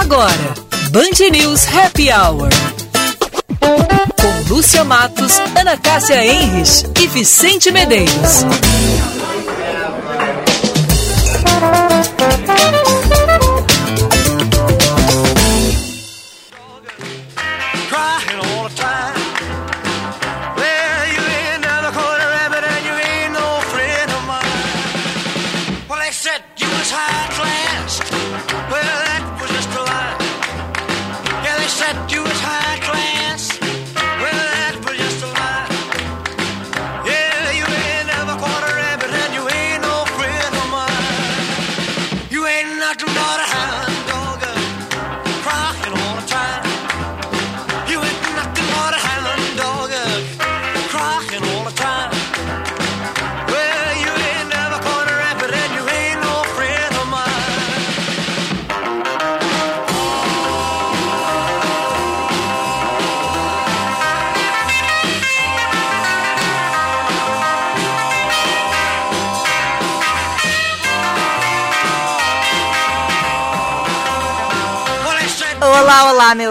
Agora, Band News Happy Hour. Com Lúcia Matos, Ana Cássia Enres e Vicente Medeiros.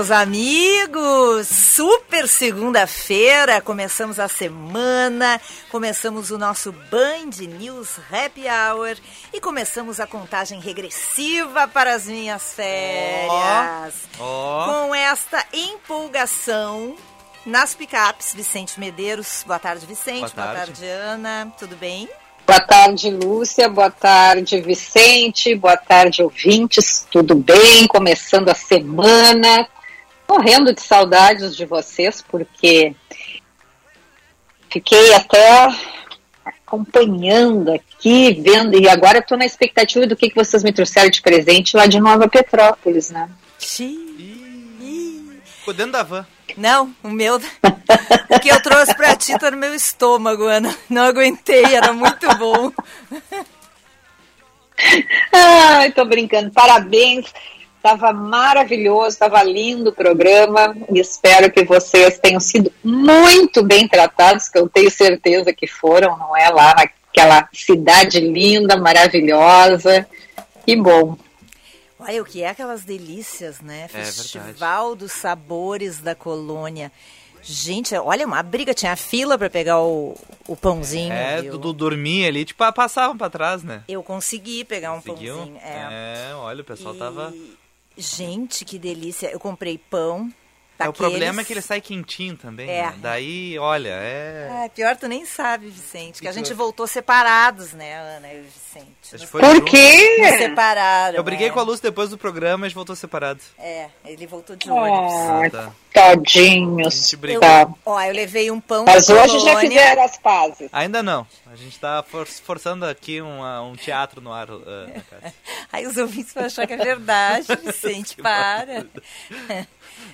Meus amigos! Super segunda-feira, começamos a semana, começamos o nosso Band News Happy Hour e começamos a contagem regressiva para as minhas férias. Ó. Com esta empolgação nas picapes, Vicente Medeiros. Boa tarde, Vicente. Boa tarde. tarde, Ana. Tudo bem? Boa tarde, Lúcia. Boa tarde, Vicente. Boa tarde, ouvintes. Tudo bem? Começando a semana. Morrendo de saudades de vocês, porque fiquei até acompanhando aqui, vendo, e agora estou na expectativa do que, que vocês me trouxeram de presente lá de Nova Petrópolis, né? Xiii. Ficou dentro da van. Não, o meu. O que eu trouxe pra ti tá no meu estômago, Ana. Não aguentei, era muito bom. Ai, tô brincando. Parabéns. Tava maravilhoso, tava lindo o programa e espero que vocês tenham sido muito bem tratados, que eu tenho certeza que foram, não é? Lá naquela cidade linda, maravilhosa. Que bom. Olha, o que é aquelas delícias, né? É Festival dos Sabores da Colônia. Gente, olha, uma briga. Tinha fila pra pegar o, o pãozinho. É, viu? Dudu dormia ali, tipo, ah, passavam pra trás, né? Eu consegui pegar um Conseguiu? pãozinho. É. É, olha, o pessoal E, tava. Gente, que delícia. Eu comprei pão. É, o daqueles- problema é que ele sai quentinho também. É. né? Daí, olha, é. Ah, pior tu nem sabe, Vicente, que a gente pior. voltou separados, né, Ana e o Vicente. Nos- Por junto. Nos quê? separaram. Eu briguei é. com a Luz depois do programa e a gente voltou separado. É, ele voltou de ônibus. Ah, Ah, tá. tadinhos. A gente Eu, brigou. Tá. ó, eu levei um pão Mas hoje já fizeram as pazes. Ainda não. A gente tá for- forçando aqui uma- um teatro no ar. ah, na casa. Aí os ouvintes vão achar que é verdade, Vicente, para.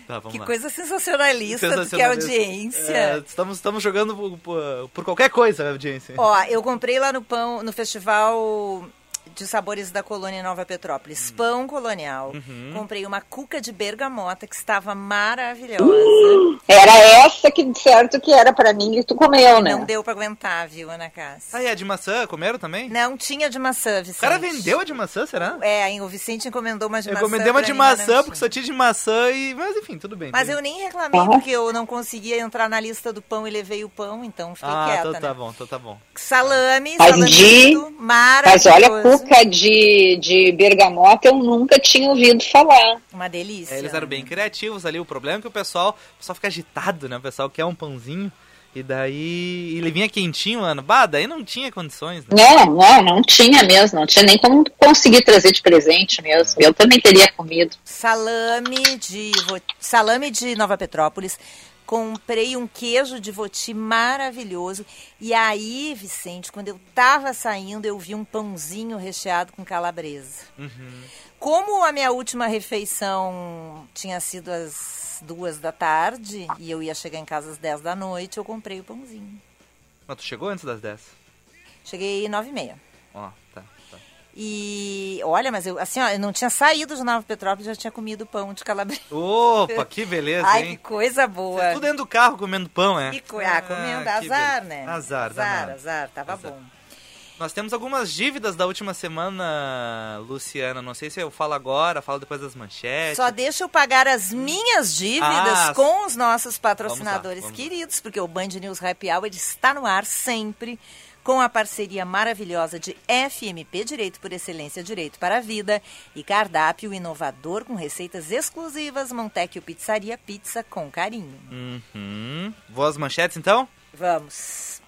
Tá, Que lá. coisa sensacionalista, do que a Sensacionalista. audiência. É, estamos, estamos jogando por, por- por qualquer coisa, a audiência. Ó, eu comprei lá no pão, no festival de sabores da colônia Nova Petrópolis, Hum. pão colonial. Uhum. Comprei uma cuca de bergamota que estava maravilhosa. Era essa que certo que era pra mim e tu comeu, né? Não deu pra aguentar, viu, Ana Cássia? Ah, e a de maçã, comeram também? Não tinha de maçã, Vicente. O cara vendeu a de maçã, será? É, o Vicente encomendou uma de Eu maçã. encomendei uma de mim, maçã, porque só tinha de maçã e. Mas enfim, tudo bem. Mas tudo eu nem reclamei, Ah. porque eu não conseguia entrar na lista do pão e levei o pão, então fiquei Ah, quieta, então tá né? bom, então tá bom. Salame, Mas salame de- Mas olha, cuca de, de bergamota eu nunca tinha ouvido falar. Uma delícia. É, eles eram bem criativos ali. O problema é que o pessoal, o pessoal fica agitado, né? O pessoal quer um pãozinho. E daí. Ele vinha quentinho, mano. Bah, daí não tinha condições, né? Não, não, não tinha mesmo, não tinha nem como conseguir trazer de presente mesmo. Eu também teria comido. Salame de, salame de Nova Petrópolis. Comprei um queijo de voti maravilhoso. E aí, Vicente, quando eu tava saindo, eu vi um pãozinho recheado com calabresa. Uhum. Como a minha última refeição tinha sido às duas da tarde e eu ia chegar em casa às dez da noite, eu comprei o pãozinho. Mas tu chegou antes das 10? Cheguei nove e meia. Ó, tá. E olha, mas eu assim, ó, eu não tinha saído de Nova Petrópolis, já tinha comido pão de calabresa. Opa, que beleza, Ai, que coisa boa. Você tudo dentro do carro comendo pão, é? Que co- ah, comendo, que azar, né? Azar, azar, azar, tava Azar. bom. Nós temos algumas dívidas da última semana, Luciana. Não sei se eu falo agora, falo depois das manchetes. Só deixa eu pagar as minhas dívidas Ah, com os nossos patrocinadores vamos lá, vamos queridos, porque o Band News Happy Hour está no ar sempre com a parceria maravilhosa de FMP Direito por Excelência Direito para a Vida e cardápio inovador com receitas exclusivas Montecchio Pizzaria Pizza com carinho. Uhum. Vou às manchetes, então? Vamos.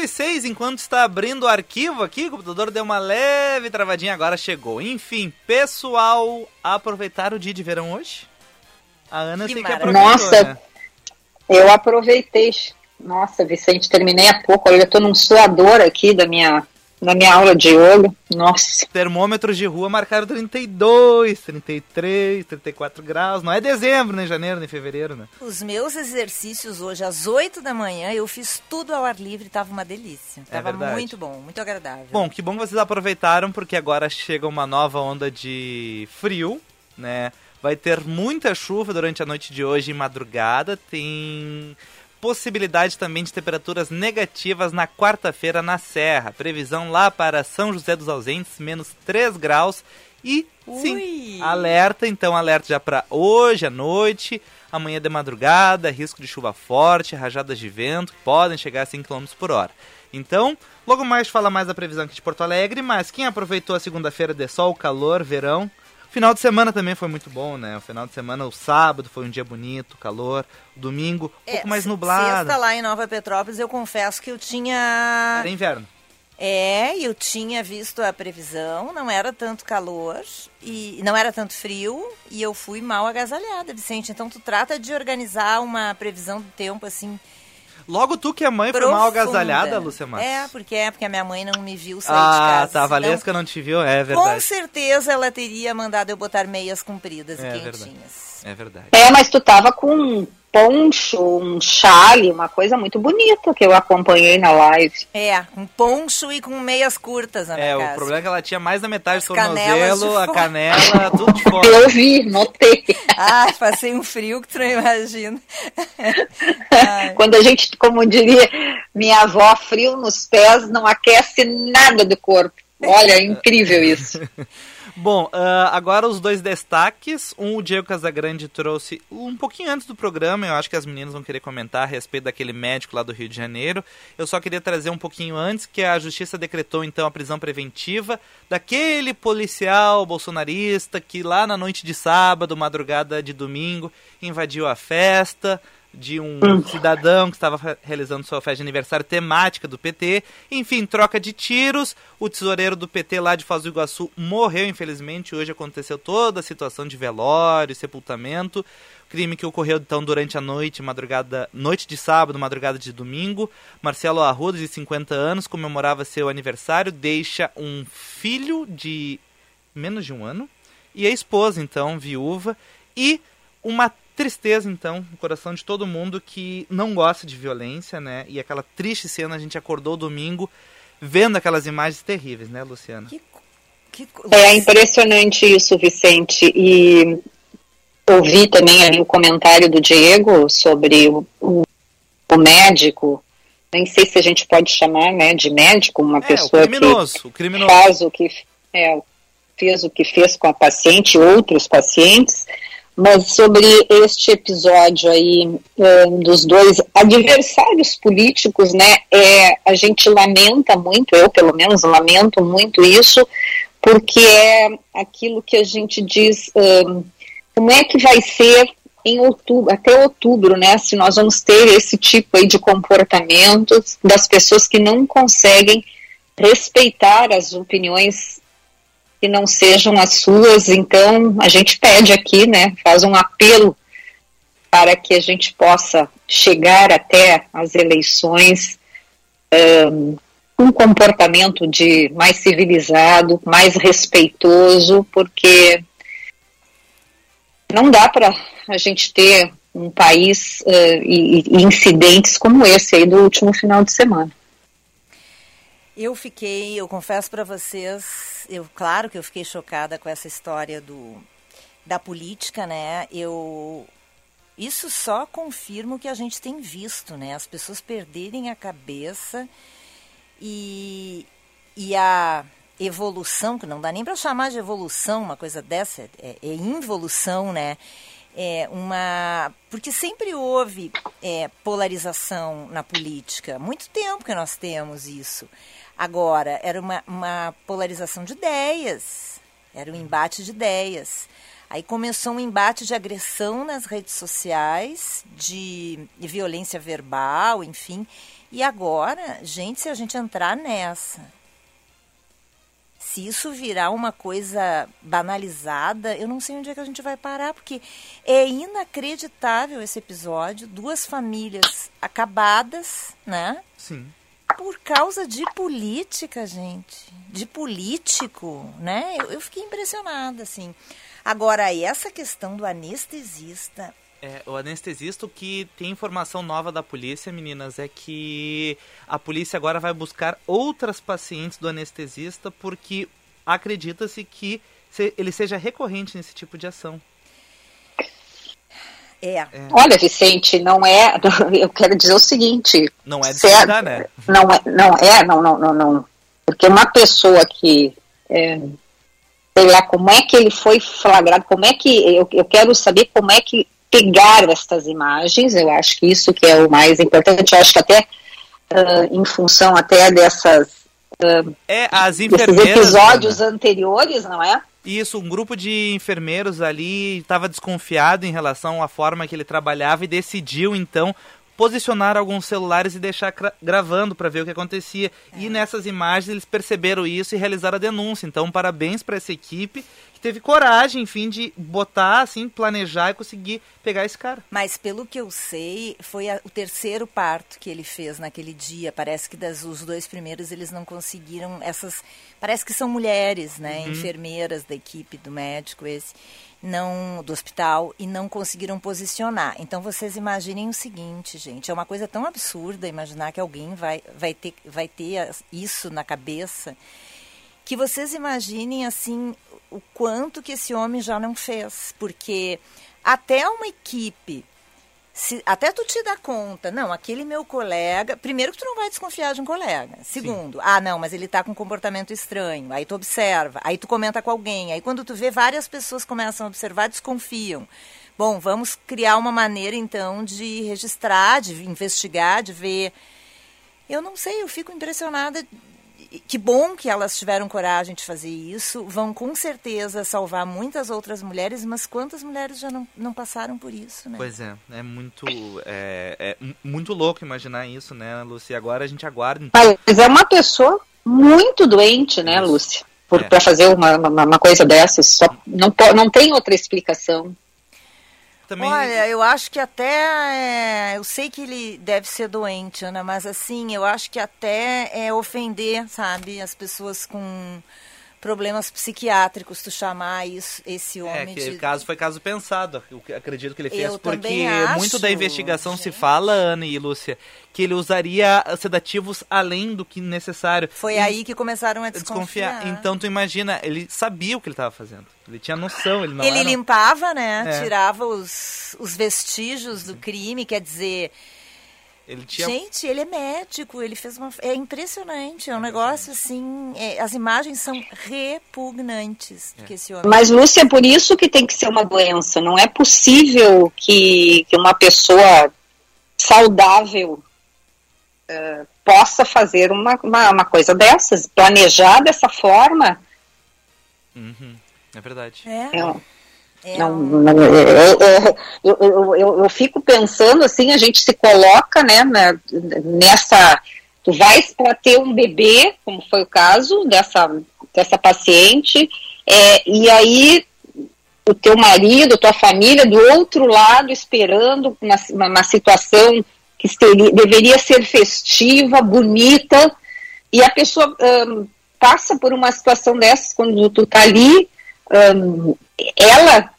Cinco e seis, enquanto está abrindo o arquivo aqui, o computador deu uma leve travadinha, agora chegou. Enfim, pessoal, aproveitar o dia de verão hoje? A Ana Que sei que aproveitou, Nossa. né? Eu aproveitei. Nossa, Vicente, terminei há pouco. Olha, eu tô num suador aqui da minha, da minha aula de yoga. Nossa. Termômetros de rua marcaram 32, 33, 34 graus. Não é dezembro, nem janeiro, nem fevereiro, né? Os meus exercícios hoje às 8 da manhã, eu fiz tudo ao ar livre, tava uma delícia. É Tava verdade. muito bom, muito agradável. Bom, que bom que vocês aproveitaram, porque agora chega uma nova onda de frio, né? Vai ter muita chuva durante a noite de hoje e madrugada. Tem possibilidade também de temperaturas negativas na quarta-feira na Serra. Previsão lá para São José dos Ausentes, menos 3 graus. E, sim, Ui. alerta, então alerta já para hoje à noite, amanhã de madrugada, risco de chuva forte, rajadas de vento podem chegar a 5 km por hora. Então, logo mais fala mais da previsão aqui de Porto Alegre, mas quem aproveitou a segunda-feira de sol, calor, verão, final de semana também foi muito bom, né? O final de semana, o sábado foi um dia bonito, calor, domingo um pouco mais nublado. Sexta lá em Nova Petrópolis, eu confesso que eu tinha. Era inverno. É, eu tinha visto a previsão, não era tanto calor e não era tanto frio e eu fui mal agasalhada, Vicente. Então tu trata de organizar uma previsão do tempo assim. Logo tu que é mãe foi profunda. mal agasalhada, Lúcia Matos. É, porque é porque a minha mãe não me viu sair de Ah, casa. tá, a Valesca não te viu, é Com verdade. certeza ela teria mandado eu botar meias compridas É e verdade. quentinhas. É verdade. É, mas tu tava com poncho, um chale, uma coisa muito bonita que eu acompanhei na live. É, com poncho e com meias curtas na minha É, casa. o problema é que ela tinha mais da metade do As de tornozelo, a canela, tudo de fora. Eu vi, notei. Ai, passei um frio que tu não imagina. Ai. Quando a gente, como diria minha avó, frio nos pés não aquece nada do corpo. Olha, é incrível isso. Bom, ah, agora os dois destaques. Um, o Diego Casagrande trouxe um pouquinho antes do programa. Eu acho que as meninas vão querer comentar a respeito daquele médico lá do Rio de Janeiro. Eu só queria trazer um pouquinho antes que a justiça decretou então a prisão preventiva daquele policial bolsonarista que lá na noite de sábado, madrugada de domingo, invadiu a festa de um cidadão que estava realizando sua festa de aniversário temática do PT. Enfim, troca de tiros. O tesoureiro do PT lá de Foz do Iguaçu morreu, infelizmente. Hoje aconteceu toda a situação de velório, sepultamento. Crime que ocorreu então durante a noite, madrugada, noite de sábado, madrugada de domingo. Marcelo Arruda, de 50 anos, comemorava seu aniversário, deixa um filho de menos de um ano e a esposa, então, viúva, e uma tristeza, então, no coração de todo mundo que não gosta de violência, né? E aquela triste cena, a gente acordou domingo vendo aquelas imagens terríveis, né, Luciana? Que, que, É impressionante isso, Vicente. E ouvi também ali o comentário do Diego sobre o, o, o médico. Nem sei se a gente pode chamar né, de médico uma É, o pessoa que criminoso, o criminoso. faz o que é, fez o que fez com a paciente, outros pacientes, mas sobre este episódio aí é, dos dois adversários políticos, né? É, a gente lamenta muito, eu pelo menos lamento muito isso, porque é aquilo que a gente diz, hum, como é que vai ser em outubro, até outubro, né? Se nós vamos ter esse tipo aí de comportamentos das pessoas que não conseguem respeitar as opiniões que não sejam as suas. Então, a gente pede aqui, né, faz um apelo para que a gente possa chegar até as eleições um, um comportamento de mais civilizado, mais respeitoso, porque não dá para a gente ter um país uh, e, e incidentes como esse aí do último final de semana. Eu fiquei, eu confesso para vocês, eu claro que eu fiquei chocada com essa história do da política, né? Eu isso só confirma o que a gente tem visto, né? As pessoas perderem a cabeça e, e a evolução, que não dá nem para chamar de evolução, uma coisa dessa, é, é involução, né? É uma porque sempre houve é, polarização na política, muito tempo que nós temos isso. Agora era uma, uma polarização de ideias, era um embate de ideias. Aí começou um embate de agressão nas redes sociais, de, de violência verbal, enfim. E agora, gente, se a gente entrar nessa, se isso virar uma coisa banalizada, eu não sei onde é que a gente vai parar, porque é inacreditável esse episódio, duas famílias acabadas, né? Sim. Por causa de política, gente, de político, né? Eu, eu fiquei impressionada, assim. Agora, essa questão do anestesista. É, o anestesista, o que tem informação nova da polícia, meninas, é que a polícia agora vai buscar outras pacientes do anestesista porque acredita-se que ele seja recorrente nesse tipo de ação. É. é. Olha, Vicente, não é. Eu quero dizer o seguinte. Não é de certo, né? Não é, não é, não, não, não, não. Porque uma pessoa que é, sei lá como é que ele foi flagrado, como é que eu, eu quero saber como é que pegaram estas imagens, eu acho que isso que é o mais importante, eu acho que até uh, em função até dessas uh, é, as enfermeiras, episódios anteriores, não é? Isso, um grupo de enfermeiros ali estava desconfiado em relação à forma que ele trabalhava e decidiu então posicionar alguns celulares e deixar gravando para ver o que acontecia. É. E nessas imagens eles perceberam isso e realizaram a denúncia. Então, parabéns para essa equipe que teve coragem, enfim, de botar, assim, planejar e conseguir pegar esse cara. Mas pelo que eu sei, foi a, o terceiro parto que ele fez naquele dia. Parece que das os dois primeiros eles não conseguiram essas. Parece que são mulheres, né? Uhum. Enfermeiras da equipe do médico esse não do hospital e não conseguiram posicionar. Então vocês imaginem o seguinte, gente, é uma coisa tão absurda imaginar que alguém vai, vai, ter, vai ter isso na cabeça que vocês imaginem assim o quanto que esse homem já não fez, porque até uma equipe se, até tu te dá conta, não, aquele meu colega, primeiro que tu não vai desconfiar de um colega. Segundo, Sim. ah, não, mas ele está com um comportamento estranho. Aí tu observa, aí tu comenta com alguém. Aí quando tu vê várias pessoas começam a observar, desconfiam. Bom, vamos criar uma maneira então de registrar, de investigar, de ver. Eu não sei, eu fico impressionada que bom que elas tiveram coragem de fazer isso. Vão com certeza salvar muitas outras mulheres, mas quantas mulheres já não, não passaram por isso, né? Pois é, é muito, é, é muito louco imaginar isso, né, Lúcia? Agora a gente aguarda. Então... Mas é uma pessoa muito doente, né. Lúcia? Para é. fazer uma, uma, uma, coisa dessas. Só, não, não tem outra explicação também. Olha, eu acho que até. É, eu sei que ele deve ser doente, Ana, mas assim, eu acho que até é ofender, sabe, as pessoas com problemas psiquiátricos, tu chamar isso, esse é, homem. É, que de... caso foi caso pensado, eu acredito que ele fez, eu porque muito da investigação gente. se fala, Ana e Lúcia, que ele usaria sedativos além do que necessário. Foi e aí que começaram a desconfiar. desconfiar. Então tu imagina, ele sabia o que ele estava fazendo. Ele tinha noção, ele não Ele era... limpava, né? É. Tirava os, os vestígios do crime, quer dizer ele tinha... Gente, ele é médico, ele fez uma. É impressionante, é um negócio assim. É, as imagens são repugnantes é. que esse homem. Mas, Lúcia, é por isso que tem que ser uma doença. Não é possível que, que uma pessoa saudável uh, possa fazer uma, uma, uma, coisa dessas, planejar dessa forma. Uhum. É verdade. É. é é não, não, eu, eu, eu, eu, fico pensando assim, a gente se coloca né, nessa. Tu vais para ter um bebê, como foi o caso dessa, dessa paciente, é, e aí o teu marido, tua família do outro lado esperando uma, uma, uma situação que seria, deveria ser festiva, bonita, e a pessoa um, passa por uma situação dessas quando tu tá ali um, ela,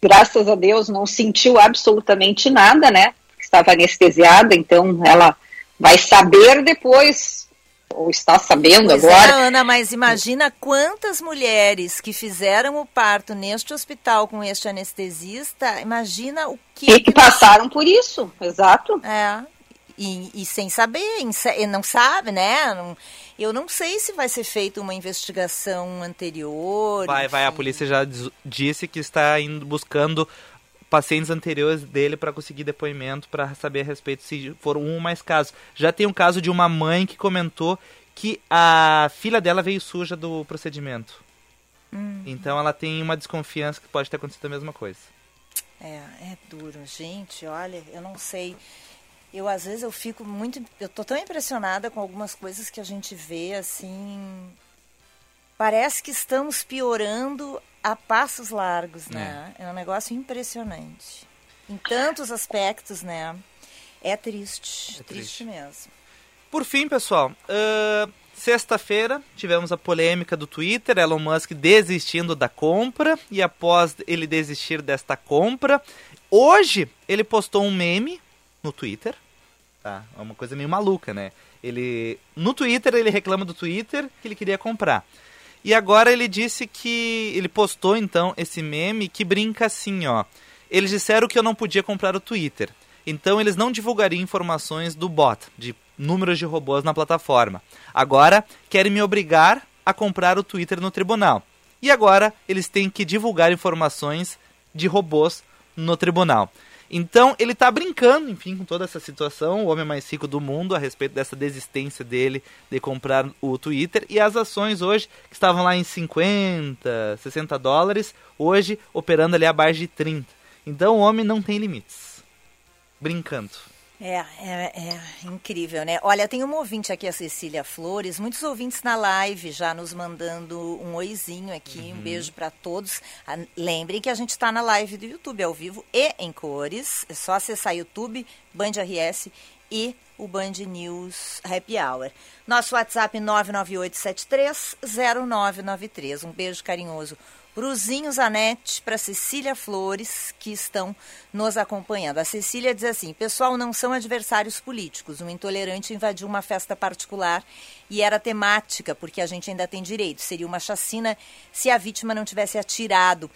graças a Deus, não sentiu absolutamente nada, né? Estava anestesiada, então ela vai saber depois ou está sabendo Pois agora. é, Ana, mas imagina quantas mulheres que fizeram o parto neste hospital com este anestesista, imagina o que... E que passaram por isso, exato. É, e, e sem saber, e não sabe, né? Não- eu não sei se vai ser feita uma investigação anterior. Vai, vai, a enfim. polícia já disse que está indo buscando pacientes anteriores dele para conseguir depoimento para saber a respeito se foram um ou mais casos. Já tem um caso de uma mãe que comentou que a filha dela veio suja do procedimento. Hum. Então ela tem uma desconfiança que pode ter acontecido a mesma coisa. É, é duro, gente. Olha, eu não sei. Eu às vezes eu fico muito, eu tô tão impressionada com algumas coisas que a gente vê assim. Parece que estamos piorando a passos largos, né? É, um negócio impressionante. Em tantos aspectos, né? É triste, É triste. triste. mesmo. Por fim, pessoal, ahn, sexta-feira tivemos a polêmica do Twitter, Elon Musk desistindo da compra e após ele desistir desta compra, hoje ele postou um meme no Twitter, tá? É uma coisa meio maluca, né? Ele no Twitter ele reclama do Twitter que ele queria comprar. E agora ele disse que ele postou então esse meme que brinca assim, ó. Eles disseram que eu não podia comprar o Twitter. Então eles não divulgariam informações do bot, de números de robôs na plataforma. Agora querem me obrigar a comprar o Twitter no tribunal. E agora eles têm que divulgar informações de robôs no tribunal. Então ele tá brincando, enfim, com toda essa situação, o homem mais rico do mundo, a respeito dessa desistência dele de comprar o Twitter. E as ações hoje, que estavam lá em 50, 60 dólares, hoje operando ali abaixo de 30. Então o homem não tem limites. Brincando. É, é, é incrível, né? Olha, tem uma ouvinte aqui, a Cecília Flores, muitos ouvintes na live já nos mandando um oizinho aqui, um beijo para todos. Ah, lembrem que a gente está na live do YouTube ao vivo e em cores. É só acessar YouTube, Band RS e o Band News Happy Hour. Nosso WhatsApp 998730993. Um beijo carinhoso Bruzinho Zanetti, para Cecília Flores, que estão nos acompanhando. A Cecília diz assim: pessoal, não são adversários políticos. Um intolerante invadiu uma festa particular e era temática, porque a gente ainda tem direito. Seria uma chacina se a vítima não tivesse atirado.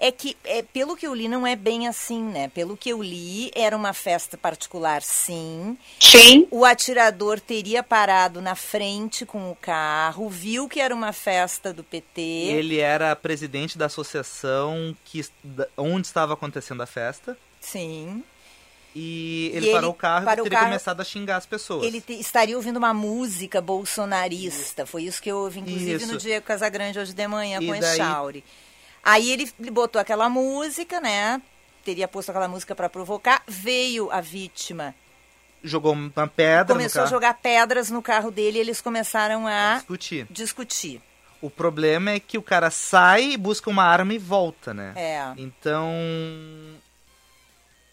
É que, é, pelo que eu li, não é bem assim, né? Pelo que eu li, era uma festa particular, sim. Sim, O atirador teria parado na frente com o carro, viu que era uma festa do PT. Ele era presidente da associação que, onde estava acontecendo a festa. Sim. E E ele ele parou o carro parou e teria carro- começado a xingar as pessoas. Ele te- estaria ouvindo uma música bolsonarista. Foi isso que eu ouvi, inclusive, Isso. no Diego Casagrande hoje de manhã E com o daí- Echauri. Aí ele botou aquela música, né? Teria posto aquela música para provocar. Veio a vítima. Jogou uma pedra Começou a jogar pedras no carro dele e eles começaram a Discutir. discutir. O problema é que o cara sai, busca uma arma e volta, né? É. Então.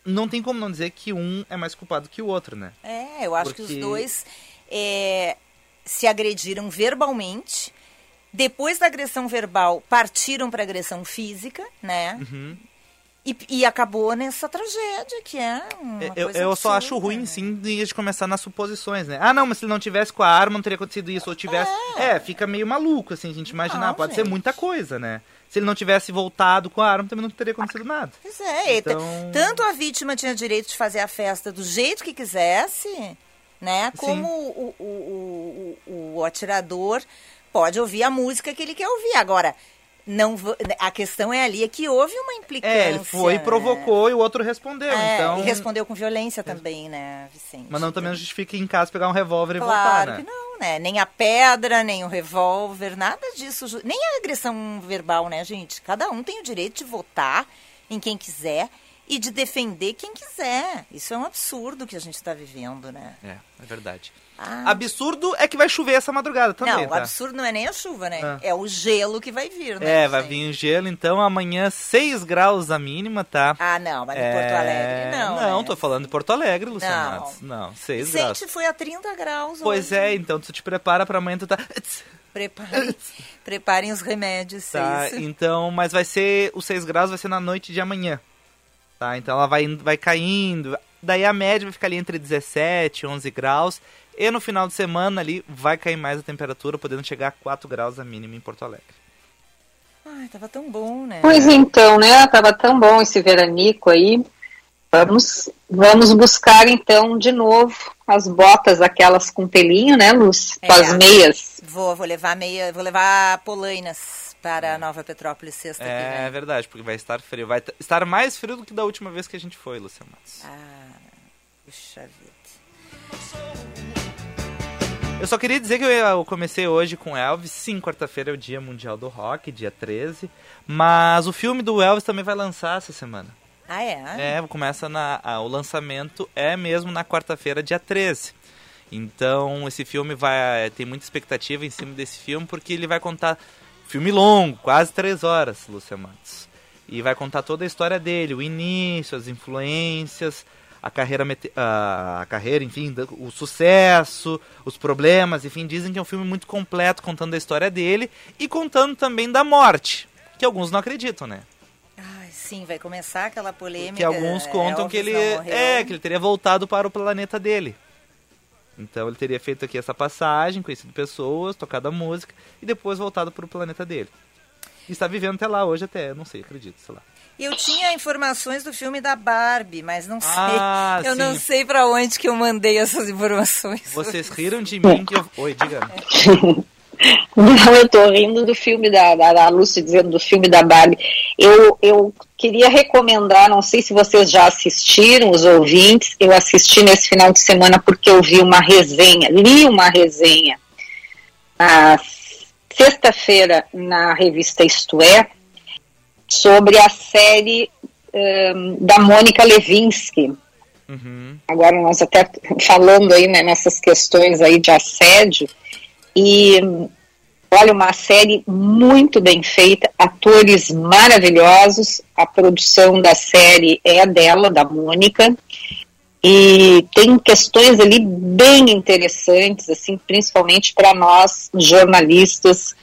Não tem como não dizer que um é mais culpado que o outro, né? É, eu acho que os Porque- dois é, se agrediram verbalmente. Depois da agressão verbal, partiram para agressão física, né? Uhum. E, e acabou nessa tragédia, que é uma Eu, coisa eu só absurda, acho ruim, né? sim, de de começar nas suposições, né? Ah, não, mas se ele não tivesse com a arma, não teria acontecido isso. Ou tivesse. É, fica meio maluco, assim, a gente imaginar. Não, Pode ser gente. muita coisa, né? Se ele não tivesse voltado com a arma, também não teria acontecido nada. Pois é, Então- tanto a vítima tinha direito de fazer a festa do jeito que quisesse, né? Como o, o, o, o atirador pode ouvir a música que ele quer ouvir. Agora, não, a questão é ali é que houve uma implicância. É, ele foi, né? provocou e o outro respondeu. É, então. E respondeu com violência também, né, Vicente? Mas não também não justifica ir em casa pegar um revólver e Claro voltar, né? que não, né? Nem a pedra, nem o revólver, nada disso. Nem a agressão verbal, né, gente? Cada um tem o direito de votar em quem quiser e de defender quem quiser. Isso é um absurdo que a gente está vivendo, né? É, é verdade. Ah. Absurdo é que vai chover essa madrugada também, não, o tá? absurdo não é nem a chuva, né? Ah. É o gelo que vai vir, né? É, vai vir gelo, então amanhã 6 graus a mínima, tá? Ah, não, mas em É, Porto Alegre não. Não, né? tô falando de Porto Alegre, Luciano Não. Não, 6 graus. Vicente foi a 30 graus Pois hoje. é, então tu te prepara pra amanhã, tu tá... Preparem, preparem os remédios, tá isso. então, mas vai ser, os 6 graus vai ser na noite de amanhã. Tá, então ela vai, vai caindo, daí a média vai ficar ali entre 17 e 11 graus, e no final de semana ali vai cair mais a temperatura, podendo chegar a 4 graus a mínima em Porto Alegre. Ai, tava tão bom, né? Pois então, né? Tava tão bom esse veranico aí. Vamos, vamos buscar então de novo as botas, aquelas com pelinho, né, Luz? É. Com as meias. Vou, vou levar meia, vou levar polainas para Nova Petrópolis sexta É vem. verdade, porque vai estar frio. Vai estar mais frio do que da última vez que a gente foi, Luciano Matos. Ah, puxa vida. Eu só queria dizer que eu, comecei hoje com Elvis. Sim, quarta-feira é o Dia Mundial do Rock, dia 13. Mas o filme do Elvis também vai lançar essa semana. Ah, é? É, começa na. ah, o lançamento é mesmo na quarta-feira, dia 13. Então, esse filme vai. Tem muita expectativa em cima desse filme, porque ele vai contar. Filme longo, quase três horas, Lúcia Matos. E vai contar toda a história dele, o início, as influências, a carreira, a, carreira, enfim, o sucesso, os problemas, enfim, dizem que é um filme muito completo contando a história dele e contando também da morte, que alguns não acreditam, né? Ai, sim, vai começar aquela polêmica. Que alguns contam Elvis que ele é que ele teria voltado para o planeta dele. Então ele teria feito aqui essa passagem, conhecido pessoas, tocado a música e depois voltado para o planeta dele. E está vivendo até lá hoje até, não sei, acredito, sei lá. Eu tinha informações do filme da Barbie, mas não sei. Ah, eu sim. não sei pra onde que eu mandei essas informações. Vocês riram de mim que eu... Oi, diga. Não, eu tô rindo do filme da, da, da Lúcia dizendo do filme da Barbie. Eu, eu queria recomendar, não sei se vocês já assistiram, os ouvintes, eu assisti nesse final de semana porque eu vi uma resenha, li uma resenha na sexta-feira na revista Isto É, sobre a série hum, da Mônica Levinsky. Uhum. Agora nós até falando aí né, nessas questões aí de assédio e olha uma série muito bem feita, atores maravilhosos, a produção da série é dela, da Mônica e tem questões ali bem interessantes, assim, principalmente para nós jornalistas,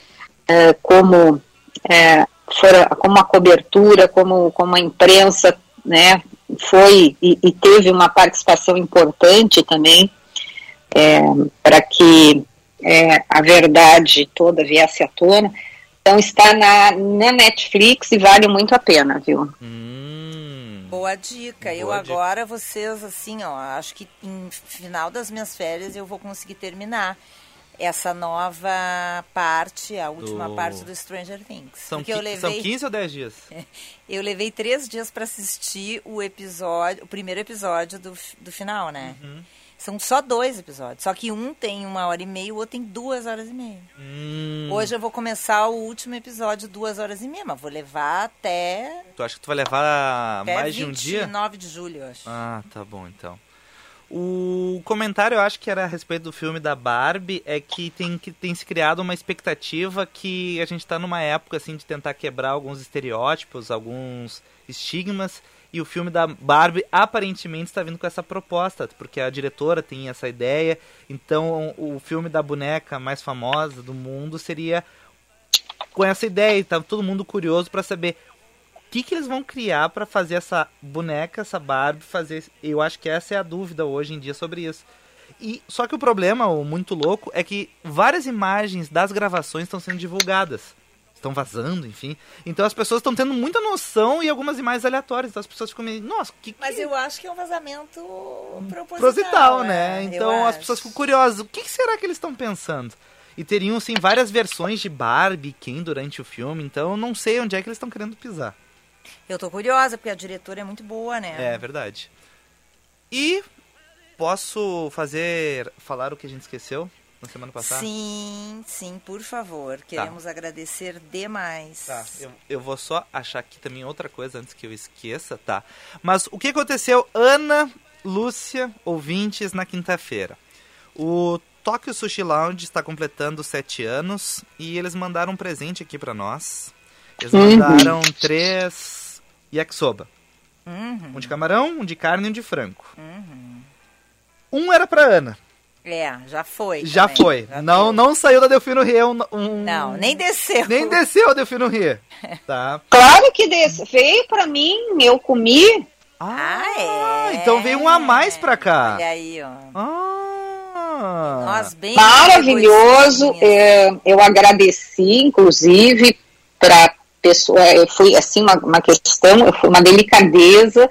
como eh, fora, como a cobertura, como, como a imprensa, né, foi e, e teve uma participação importante também para que eh, a verdade toda viesse à tona. Então está na, na Netflix e vale muito a pena, viu? Hum. Boa dica. eu Boa dica. agora, vocês, assim, ó, acho que em final das minhas férias eu vou conseguir terminar essa nova parte, a última Do- parte do Stranger Things. São, porque eu qui- são levei, 15 ou 10 dias? eu levei três dias para assistir o episódio, o primeiro episódio do, do final, né? Uhum. São só dois episódios. Só que um tem uma hora e meia, o outro tem duas horas e meia. Hum. Hoje eu vou começar o último episódio, duas horas e meia, mas vou levar até, Tu acha que tu vai levar mais de um dia? 29 de julho, eu acho. Ah, tá bom então. O comentário, eu acho que era a respeito do filme da Barbie, é que tem, que tem se criado uma expectativa que a gente tá numa época assim de tentar quebrar alguns estereótipos, alguns estigmas, e o filme da Barbie aparentemente está vindo com essa proposta, porque a diretora tem essa ideia, então o filme da boneca mais famosa do mundo seria com essa ideia, e tá todo mundo curioso para saber que, que eles vão criar para fazer essa boneca, essa Barbie, fazer. Eu acho que essa é a dúvida hoje em dia sobre isso. E só que o problema, o muito louco, é que várias imagens das gravações estão sendo divulgadas. Estão vazando, enfim. Então as pessoas estão tendo muita noção e algumas imagens aleatórias. Então as pessoas ficam meio, nossa, que, que Mas eu acho que é um vazamento proposital, proposital, né? é, Então as pessoas ficam curiosas. O que, será que eles estão pensando? E teriam, sim, várias versões de Barbie Ken durante o filme. Então eu não sei onde é que eles estão querendo pisar. Eu tô curiosa, porque a diretora é muito boa, né? É verdade. E posso fazer. falar o que a gente esqueceu na semana passada? Sim, sim, por favor. Queremos agradecer demais. Tá, eu, eu vou só achar aqui também outra coisa antes que eu esqueça, tá? Mas o que aconteceu, Ana, Lúcia, ouvintes, na quinta-feira? O Tokyo Sushi Lounge está completando sete anos e eles mandaram um presente aqui pra nós. Eles mandaram três yakisoba. Uhum, Um de camarão, um de carne e um de frango. Um era pra Ana. É, já foi. Já também, foi. já não, deu. não saiu da Delfino Rio um, um- Não, nem desceu. nem desceu a Delfino Rio. Tá. Claro que desse, veio para mim, eu comi. Ah, é? então veio um a mais pra cá. Olha aí, ó. Ah. Nós bem Maravilhoso. é, eu agradeci, inclusive, para pessoa. é, Foi assim uma, uma questão, foi uma delicadeza.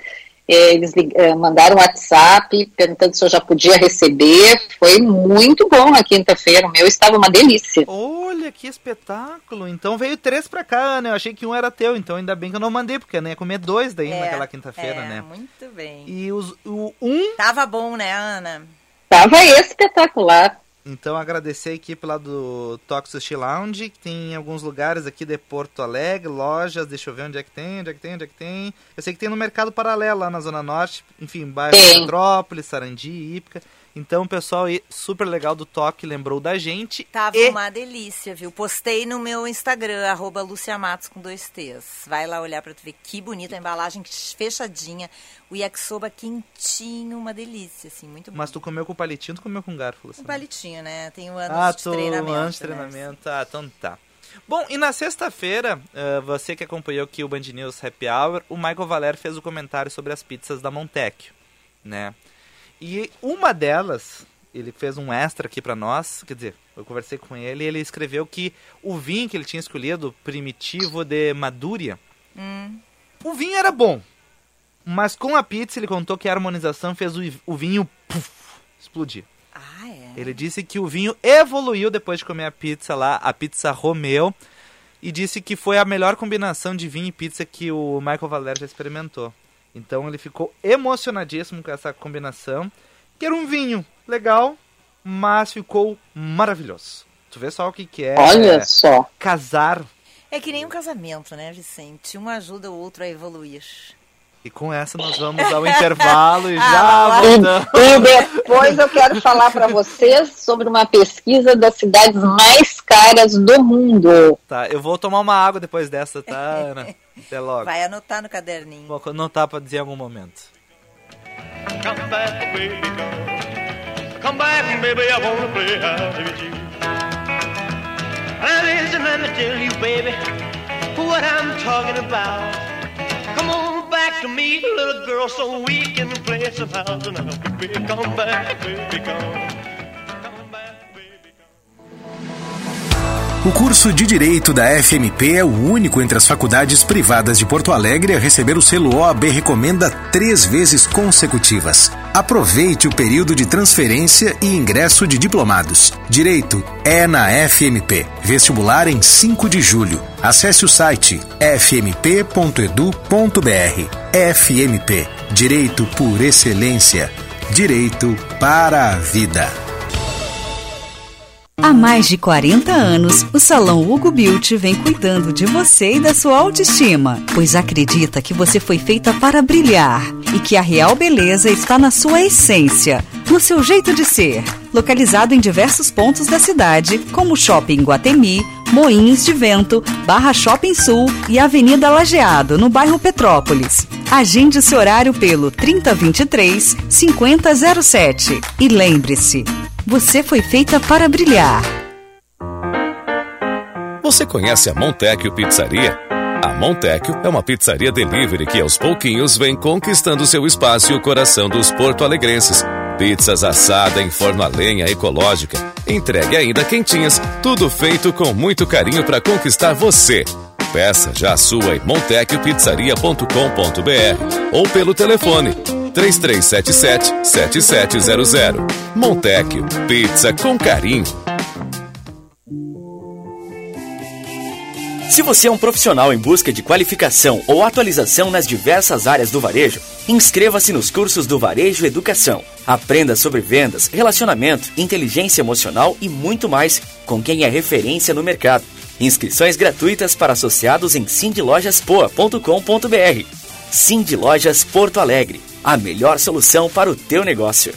é, Eles é, mandaram um WhatsApp perguntando se eu já podia receber. Foi muito bom na quinta-feira. O meu estava uma delícia. Olha que espetáculo. Então veio três pra cá, né? Eu achei que um era teu, então ainda bem que eu não mandei, porque eu nem ia comer dois daí É, naquela quinta-feira, é, né? Muito bem. E os, o um Tava bom, né, Ana? Estava espetacular. Então agradecer a equipe lá do Tox Sushi Lounge, que tem em alguns lugares aqui de Porto Alegre, lojas, deixa eu ver onde é que tem, onde é que tem, onde é que tem. Eu sei que tem no Mercado Paralelo lá na Zona Norte, enfim, bairro. Petrópolis, Sarandi, Ípica. Então pessoal super legal do Toque lembrou da gente. Tava e uma delícia, viu? Postei no meu Instagram, arroba Matos com dois T's. Vai lá olhar pra tu ver que bonita a embalagem fechadinha. O yakisoba quentinho, uma delícia, assim, muito bom. Mas tu comeu com palitinho, tu comeu com garfo, Um Luciana? palitinho, né? Tem um ano Ah, de tô treinamento. anos de né? treinamento. Ah, então tá. Bom, e na sexta-feira, eh, você que acompanhou aqui o Band News Happy Hour, o Michael Valer fez o comentário sobre as pizzas da Montecchio, né? E uma delas, ele fez um extra aqui pra nós, quer dizer, eu conversei com ele e ele escreveu que o vinho que ele tinha escolhido, primitivo de Madúria, Hum. o vinho era bom, mas com a pizza ele contou que a harmonização fez o, o vinho puf, explodir. Ah, é? Ele disse que o vinho evoluiu depois de comer a pizza lá, a pizza Romeo, e disse que foi a melhor combinação de vinho e pizza que o Michael Valer já experimentou. Então ele ficou emocionadíssimo com essa combinação, que era um vinho legal, mas ficou maravilhoso. Tu vê só o que, que é Olha só. casar. É que nem um casamento, né, Vicente? Um ajuda o outro a evoluir. E com essa nós vamos ao intervalo e Ah, já lá. voltamos. E depois eu quero falar para vocês sobre uma pesquisa das cidades mais caras do mundo. Tá, eu vou tomar uma água depois dessa, tá, Ana? Até logo. Vai anotar no caderninho. Vou anotar pra dizer em algum momento. Come back, baby, come. Come back, baby, I wanna play house with you. Listen, let me tell you, baby, what I'm talking about. Come on back to me, little girl, so we can play some house and house. Baby, come back, baby, come. Come O curso de Direito da FMP é o único entre as faculdades privadas de Porto Alegre a receber o selo OAB Recomenda três vezes consecutivas. Aproveite o período de transferência e ingresso de diplomados. Direito é na FMP. Vestibular em 5 de julho. Acesse o site fmp.edu.br. FMP. Direito por excelência. Direito para a vida. Há mais de 40 anos, o Salão Hugo Beauty vem cuidando de você e da sua autoestima, pois acredita que você foi feita para brilhar e que a real beleza está na sua essência, no seu jeito de ser. Localizado em diversos pontos da cidade, como Shopping Guatemi, Moinhos de Vento, Barra Shopping Sul e Avenida Lajeado, no bairro Petrópolis. Agende seu horário pelo 3023 5007 e lembre-se, você foi feita para brilhar. Você conhece a Montecchio Pizzaria? A Montecchio é uma pizzaria delivery que aos pouquinhos vem conquistando seu espaço e o coração dos porto-alegrenses. Pizzas assada em forno a lenha ecológica, entregue ainda quentinhas, tudo feito com muito carinho para conquistar você. Peça já a sua em montecchiopizzaria.com.br ou pelo telefone 3377 7700. Montecchio, pizza com carinho. Se você é um profissional em busca de qualificação ou atualização nas diversas áreas do varejo, inscreva-se nos cursos do Varejo Educação. Aprenda sobre vendas, relacionamento, inteligência emocional e muito mais com quem é referência no mercado. Inscrições gratuitas para associados em sindlojaspoa.com.br. Cindy Lojas Porto Alegre, a melhor solução para o teu negócio.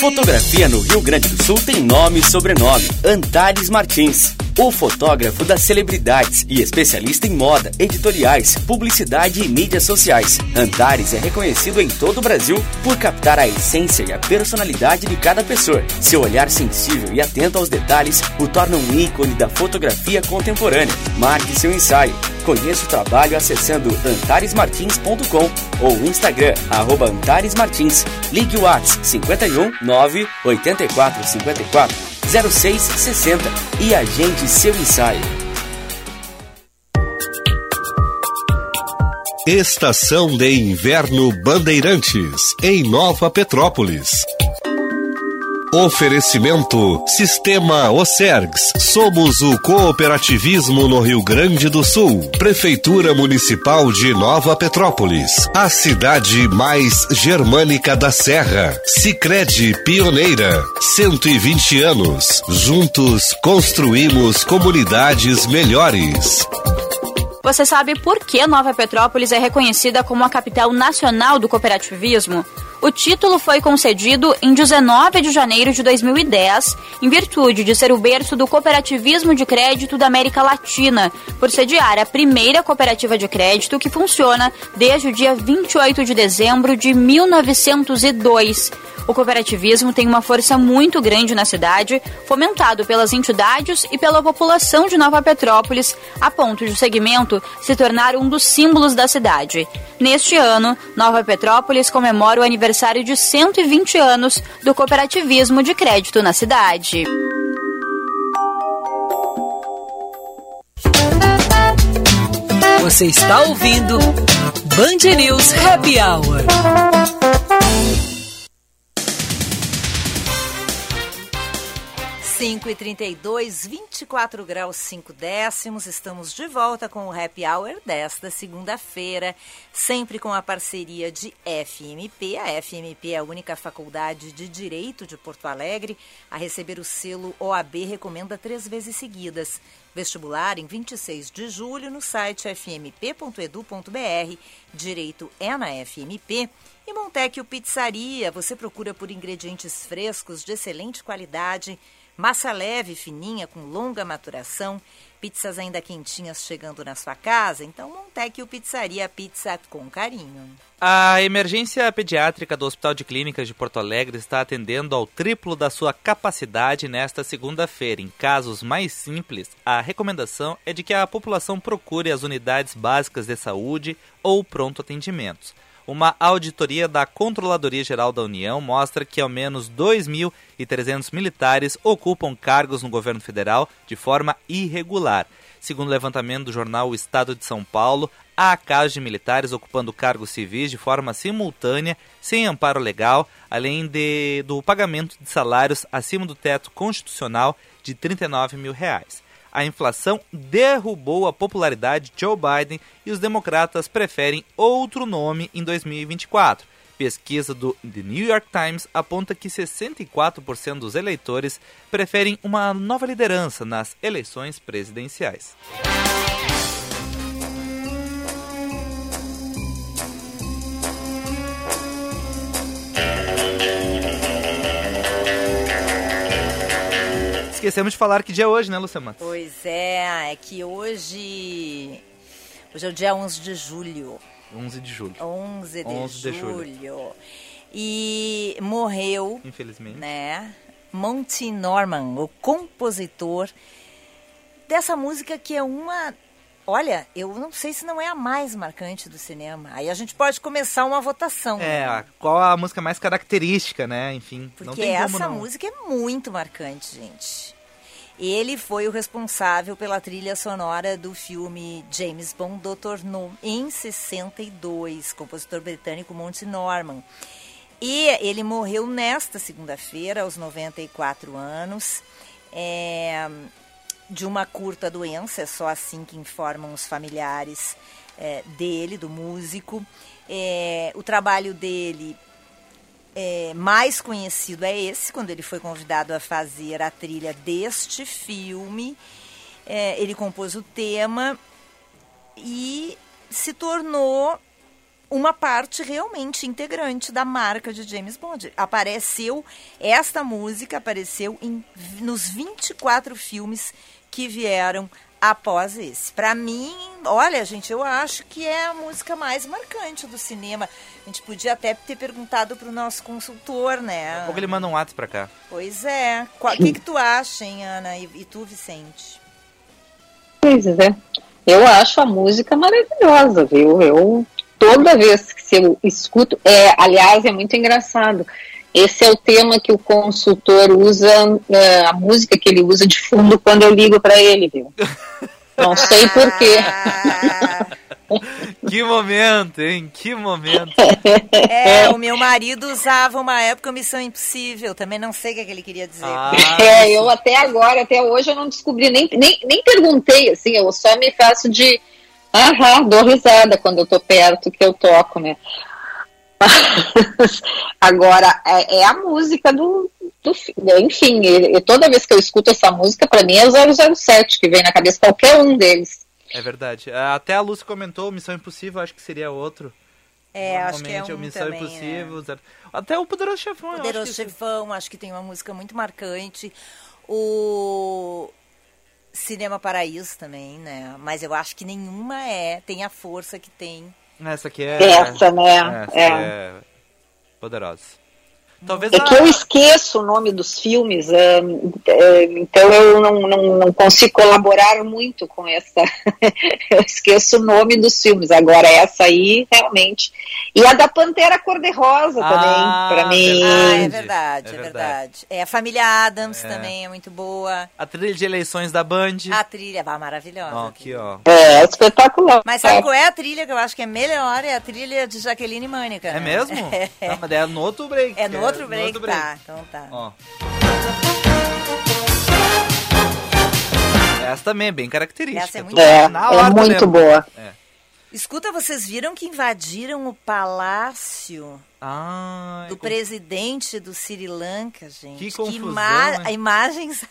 Fotografia no Rio Grande do Sul tem nome e sobrenome: Antares Martins. O fotógrafo das celebridades e especialista em moda, editoriais, publicidade e mídias sociais. Antares é reconhecido em todo o Brasil por captar a essência e a personalidade de cada pessoa. Seu olhar sensível e atento aos detalhes o torna um ícone da fotografia contemporânea. Marque seu ensaio. Conheça o trabalho acessando antaresmartins.com ou Instagram, arroba Antares Martins. Ligue o WhatsApp 51 9 84 54 0660 e agende seu ensaio. Estação de Inverno Bandeirantes, em Nova Petrópolis. Oferecimento Sistema Ocergs. Somos o cooperativismo no Rio Grande do Sul. Prefeitura Municipal de Nova Petrópolis. A cidade mais germânica da Serra. Sicredi Pioneira. 120 anos. Juntos construímos comunidades melhores. Você sabe por que Nova Petrópolis é reconhecida como a capital nacional do cooperativismo? O título foi concedido em 19 de janeiro de 2010, em virtude de ser o berço do cooperativismo de crédito da América Latina, por sediar a primeira cooperativa de crédito que funciona desde o dia 28 de dezembro de 1902. O cooperativismo tem uma força muito grande na cidade, fomentado pelas entidades e pela população de Nova Petrópolis, a ponto de o segmento se tornar um dos símbolos da cidade. Neste ano, Nova Petrópolis comemora o aniversário de 120 anos do cooperativismo de crédito na cidade. Você está ouvindo Band News Happy Hour. 5 e 32, 24 graus 5 décimos. Estamos de volta com o Happy Hour desta segunda-feira, sempre com a parceria de FMP. A FMP é a única faculdade de Direito de Porto Alegre a receber o selo OAB Recomenda três vezes seguidas. Vestibular em 26 de julho no site fmp.edu.br. Direito é na FMP. E Montecchio Pizzaria, você procura por ingredientes frescos de excelente qualidade Massa leve, fininha, com longa maturação, pizzas ainda quentinhas chegando na sua casa, então Montecchio Pizzaria Pizza com carinho. A emergência pediátrica do Hospital de Clínicas de Porto Alegre está atendendo ao triplo da sua capacidade nesta segunda-feira. Em casos mais simples, a recomendação é de que a população procure as unidades básicas de saúde ou pronto atendimentos. Uma auditoria da Controladoria Geral da União mostra que ao menos 2.300 militares ocupam cargos no governo federal de forma irregular. Segundo o levantamento do jornal O Estado de São Paulo, há casos de militares ocupando cargos civis de forma simultânea, sem amparo legal, além de, do pagamento de salários acima do teto constitucional de 39 mil reais a inflação derrubou a popularidade de Joe Biden e os democratas preferem outro nome em 2024. Pesquisa do The New York Times aponta que 64% dos eleitores preferem uma nova liderança nas eleições presidenciais. Esquecemos de falar que dia é hoje, né, Luciana? Pois é, é que hoje. Hoje é o dia 11 de julho. 11 de julho. 11 de, 11 de julho. julho. E morreu, Infelizmente. né? Monty Norman, o compositor dessa música que é uma. Olha, eu não sei se não é a mais marcante do cinema. Aí a gente pode começar uma votação. É, né? qual a música mais característica, né? Enfim, não Porque tem como essa não. música é muito marcante, gente. Ele foi o responsável pela trilha sonora do filme James Bond Dr. No, em 62, compositor britânico Monty Norman. E ele morreu nesta segunda-feira, aos 94 anos, é, de uma curta doença, é só assim que informam os familiares é, dele, do músico. É, o trabalho dele é, mais conhecido é esse, quando ele foi convidado a fazer a trilha deste filme. É, ele compôs o tema e se tornou uma parte realmente integrante da marca de James Bond. Apareceu, esta música apareceu em, nos 24 filmes que vieram após esse. Para mim, olha, gente, eu acho que é a música mais marcante do cinema. A gente podia até ter perguntado pro nosso consultor, né? Ou ele manda um WhatsApp pra cá. Pois é. O que, que tu acha, hein, Ana? E, e tu, Vicente? Pois é. Eu acho a música maravilhosa, viu? Eu toda vez que eu escuto, é, aliás, é muito engraçado. Esse é o tema que o consultor usa, é, a música que ele usa de fundo quando eu ligo para ele, viu? Não sei porquê. que momento, hein? Que momento. É, o meu marido usava uma época Missão Impossível. Também não sei o que, é que ele queria dizer. Ah, é, eu até agora, até hoje, eu não descobri, nem, nem, nem perguntei, assim, eu só me faço de. Aham, dou risada quando eu tô perto que eu toco, né? Agora, é, é, a música do, do enfim, e, toda vez que eu escuto essa música, para mim é o 007 que vem na cabeça, qualquer um deles. É verdade. Até a Lúcia comentou Missão Impossível, acho que seria outro. É, acho que é um Missão também, Impossível. É. Até o Poderoso Chefão. Poderoso acho Chefão, acho que tem uma música muito marcante. O Cinema Paraíso também, né? Mas eu acho que nenhuma é, tem a força que tem. Essa aqui é. Essa, né? Essa é. é poderosa. Talvez é a... que eu esqueço o nome dos filmes, é, é, então eu não, não, não, consigo colaborar muito com essa. eu esqueço o nome dos filmes. Agora, essa aí, realmente. E a da Pantera Cor-de-Rosa ah, também, para mim. Ah, é verdade, é, é verdade. É, a Família Adams é. também é muito boa. A trilha de eleições da Band. A trilha, ah, maravilhosa. Ó, aqui, ó. É, espetacular. Mas sabe qual é a trilha que eu acho que é melhor? É a trilha de Jaqueline Mânica. É mesmo? É. Não, mas é no outro break. É no outro break, outro break. tá. Então tá. Ó. Essa também é bem característica. Essa é muito, é, Na é muito boa. É. Escuta, vocês viram que invadiram o palácio ah, do presidente do Sri Lanka, gente? Que confusão, que ima imagens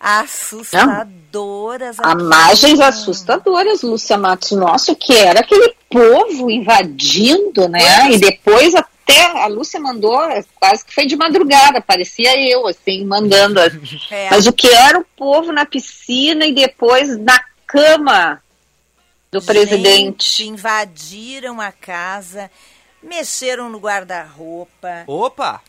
assustadoras. Imagens assustadoras, Lúcia Matos. Nossa, o que era aquele povo invadindo, né? E depois até a Lúcia mandou, quase que foi de madrugada, parecia eu, assim, mandando. É. Mas o que era o povo na piscina e depois na cama do Gente, presidente. invadiram a casa, mexeram no guarda-roupa. Opa!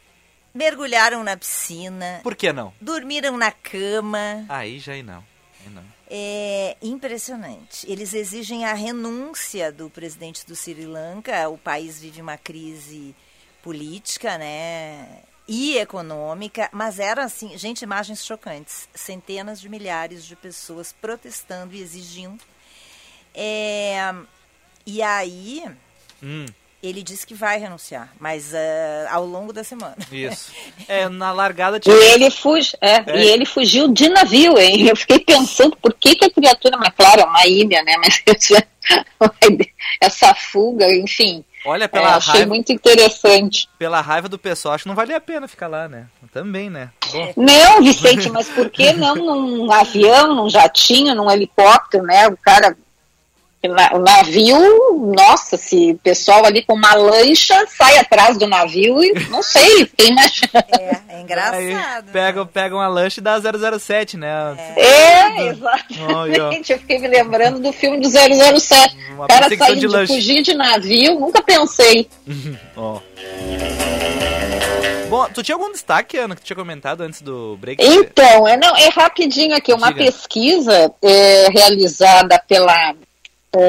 Mergulharam na piscina. Por que não? Dormiram na cama. Aí já não. Aí não. É impressionante. Eles exigem a renúncia do presidente do Sri Lanka. O país vive uma crise política, né? E econômica, mas eram assim, gente, imagens chocantes. Centenas de milhares de pessoas protestando e exigindo é, e aí, hum. Ele disse que vai renunciar, mas uh, ao longo da semana. Isso. É, na largada tinha... E ele, fugi, é, é. e ele fugiu de navio, hein? Eu fiquei pensando por que, que a criatura, mas claro, é uma ilha, né? Mas essa fuga, enfim. Olha, pela é, achei raiva, muito interessante. Pela raiva do pessoal, acho que não valia a pena ficar lá, né? Também, né? Bom. Não, Vicente, mas por que não num avião, num jatinho, num helicóptero, né? O cara o navio, nossa, se o pessoal ali com uma lancha sai atrás do navio e não sei, quem imagina. É, é engraçado. Aí pega, pega uma lancha e dá 007, né? É, é exatamente. Eu fiquei me lembrando do filme do 007. Uma o cara saiu de, de fugir de navio, nunca pensei. Ó. Bom, tu tinha algum destaque, Ana, que tu tinha comentado antes do break? Então, é, não, é rapidinho aqui, uma Diga. pesquisa é, realizada pela é,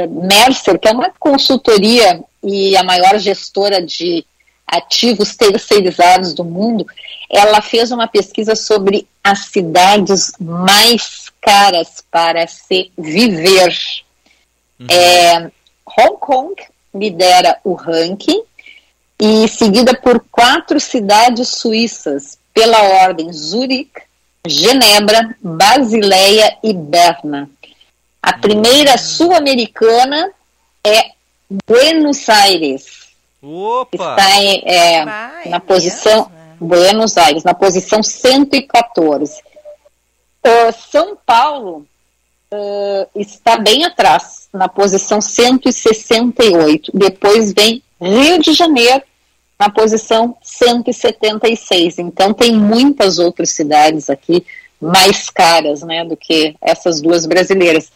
Mercer, que é uma consultoria e a maior gestora de ativos terceirizados do mundo, ela fez uma pesquisa sobre as cidades mais caras para se viver. Uhum. É, Hong Kong lidera o ranking e seguida por quatro cidades suíças pela ordem Zurique, Genebra, Basileia e Berna. A primeira sul-americana é Buenos Aires. Opa! Está em, é, Vai, na posição Buenos Aires, na posição 114. Uh, São Paulo uh, está bem atrás, na posição 168. Depois vem Rio de Janeiro, na posição 176. Então tem muitas outras cidades aqui mais caras, né, do que essas duas brasileiras.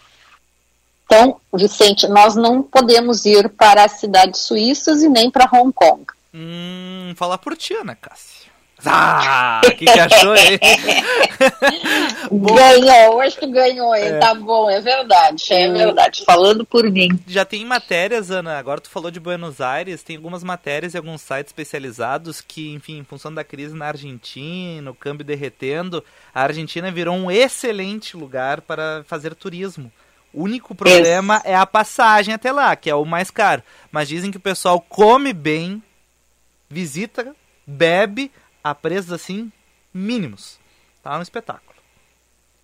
Então, Vicente, nós não podemos ir para as cidades suíças e nem para Hong Kong. Hum, falar por ti, Ana Cássia. Ah, o que, que achou aí? ganhou, hoje tu ganhou, hein? É. Tá bom, é verdade, é verdade. Falando por mim. Já tem matérias, Ana, agora tu falou de Buenos Aires, tem algumas matérias e alguns sites especializados que, enfim, em função da crise na Argentina, o câmbio derretendo, a Argentina virou um excelente lugar para fazer turismo. O único problema é a passagem até lá, que é o mais caro. Mas dizem que o pessoal come bem, visita, bebe a preços assim mínimos. Tá um espetáculo.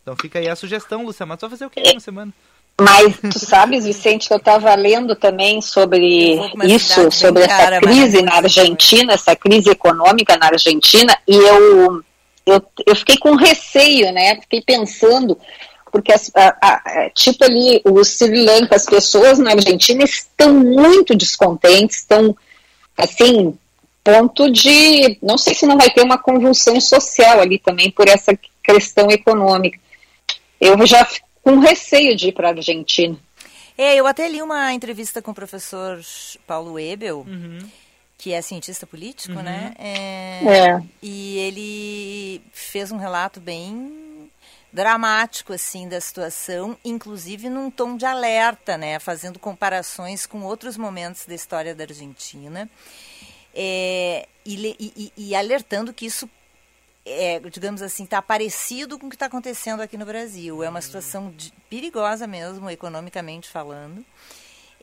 Então fica aí a sugestão, Lúcia, mas vai fazer o que na semana? Mas tu sabes, Vicente, que eu estava lendo também sobre isso, sobre essa cara, crise na Argentina, essa crise econômica na Argentina, e eu, eu, eu fiquei com receio, né? Fiquei pensando, porque as- a- a- a- tipo ali, o Sri Lanka, as pessoas na Argentina estão muito descontentes, estão assim, ponto de, não sei se não vai ter uma convulsão social ali também por essa questão econômica. Eu já fico com receio de ir para a Argentina. É, eu até li uma entrevista com o professor Paulo Ebel, que é cientista político, né? É, É. E ele fez um relato bem dramático, assim, da situação, inclusive num tom de alerta, né? Fazendo comparações com outros momentos da história da Argentina. É, e, e- e alertando que isso é, digamos assim, está parecido com o que está acontecendo aqui no Brasil. É uma situação de- perigosa mesmo, economicamente falando.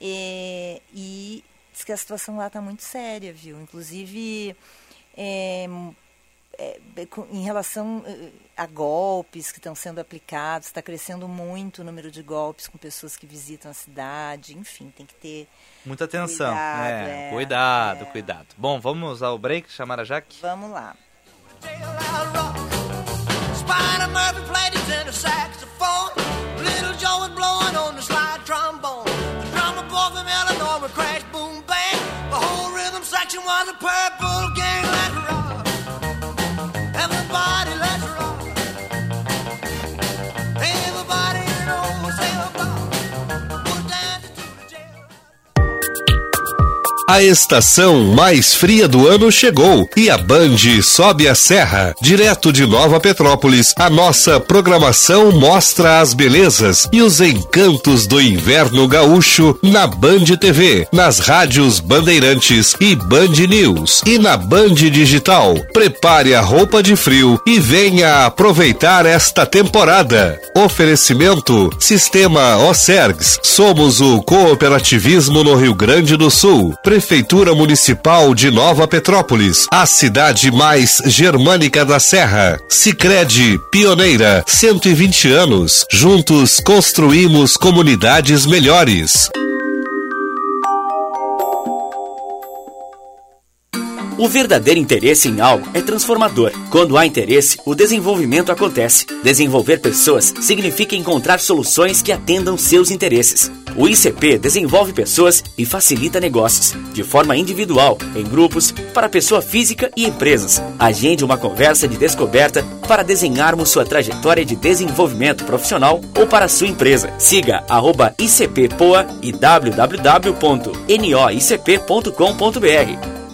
É, e diz que a situação lá está muito séria, viu? Inclusive, é, é, com- em relação eh, a golpes que estão sendo aplicados, está crescendo muito o número de golpes com pessoas que visitam a cidade. Enfim, tem que ter. Muita atenção. Cuidado, é, é, cuidado, é. cuidado. Bom, vamos ao break, chamar a Jaque? Vamos lá. Little A estação mais fria do ano chegou e a Band sobe a serra. Direto de Nova Petrópolis, a nossa programação mostra as belezas e os encantos do inverno gaúcho na Band TV, nas rádios Bandeirantes e Band News e na Band Digital. Prepare a roupa de frio e venha aproveitar esta temporada. Oferecimento Sistema Ocergs. Somos o cooperativismo no Rio Grande do Sul. Prefeitura Municipal de Nova Petrópolis, a cidade mais germânica da Serra. Sicredi Pioneira, 120 anos. Juntos construímos comunidades melhores. O verdadeiro interesse em algo é transformador. Quando há interesse, o desenvolvimento acontece. Desenvolver pessoas significa encontrar soluções que atendam seus interesses. O ICP desenvolve pessoas e facilita negócios, de forma individual, em grupos, para pessoa física e empresas. Agende uma conversa de descoberta para desenharmos sua trajetória de desenvolvimento profissional ou para sua empresa. Siga ICPPoa e www.noicp.com.br.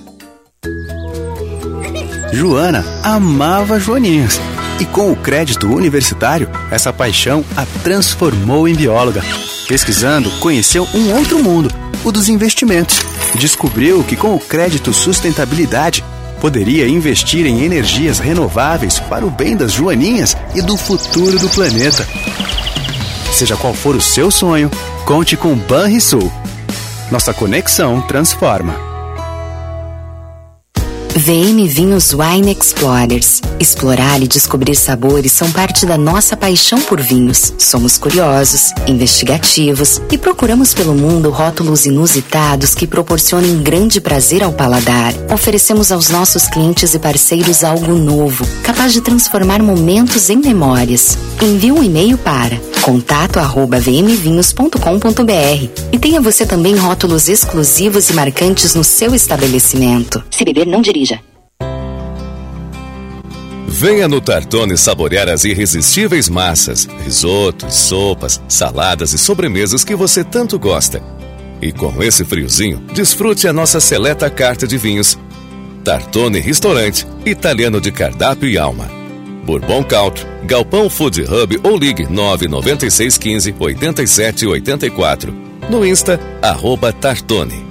Joana amava Joaninhas. E com o crédito universitário, essa paixão a transformou em bióloga. Pesquisando, conheceu um outro mundo, o dos investimentos. Descobriu que com o crédito sustentabilidade, poderia investir em energias renováveis para o bem das Joaninhas e do futuro do planeta. Seja qual for o seu sonho, conte com Banrisul. Nossa conexão transforma. VM Vinhos Wine Explorers. Explorar e descobrir sabores são parte da nossa paixão por vinhos. Somos curiosos, investigativos e procuramos pelo mundo rótulos inusitados que proporcionem grande prazer ao paladar. Oferecemos aos nossos clientes e parceiros algo novo, capaz de transformar momentos em memórias. Envie um e-mail para contato@vmvinhos.com.br e tenha você também rótulos exclusivos e marcantes no seu estabelecimento. Se beber, não dirija. Venha no Tartone saborear as irresistíveis massas, risotos, sopas, saladas e sobremesas que você tanto gosta. E com esse friozinho, desfrute a nossa seleta carta de vinhos. Tartone Restaurante, italiano de cardápio e alma. Bourbon Country, Galpão Food Hub ou ligue 99615 8784. No Insta, arroba Tartone.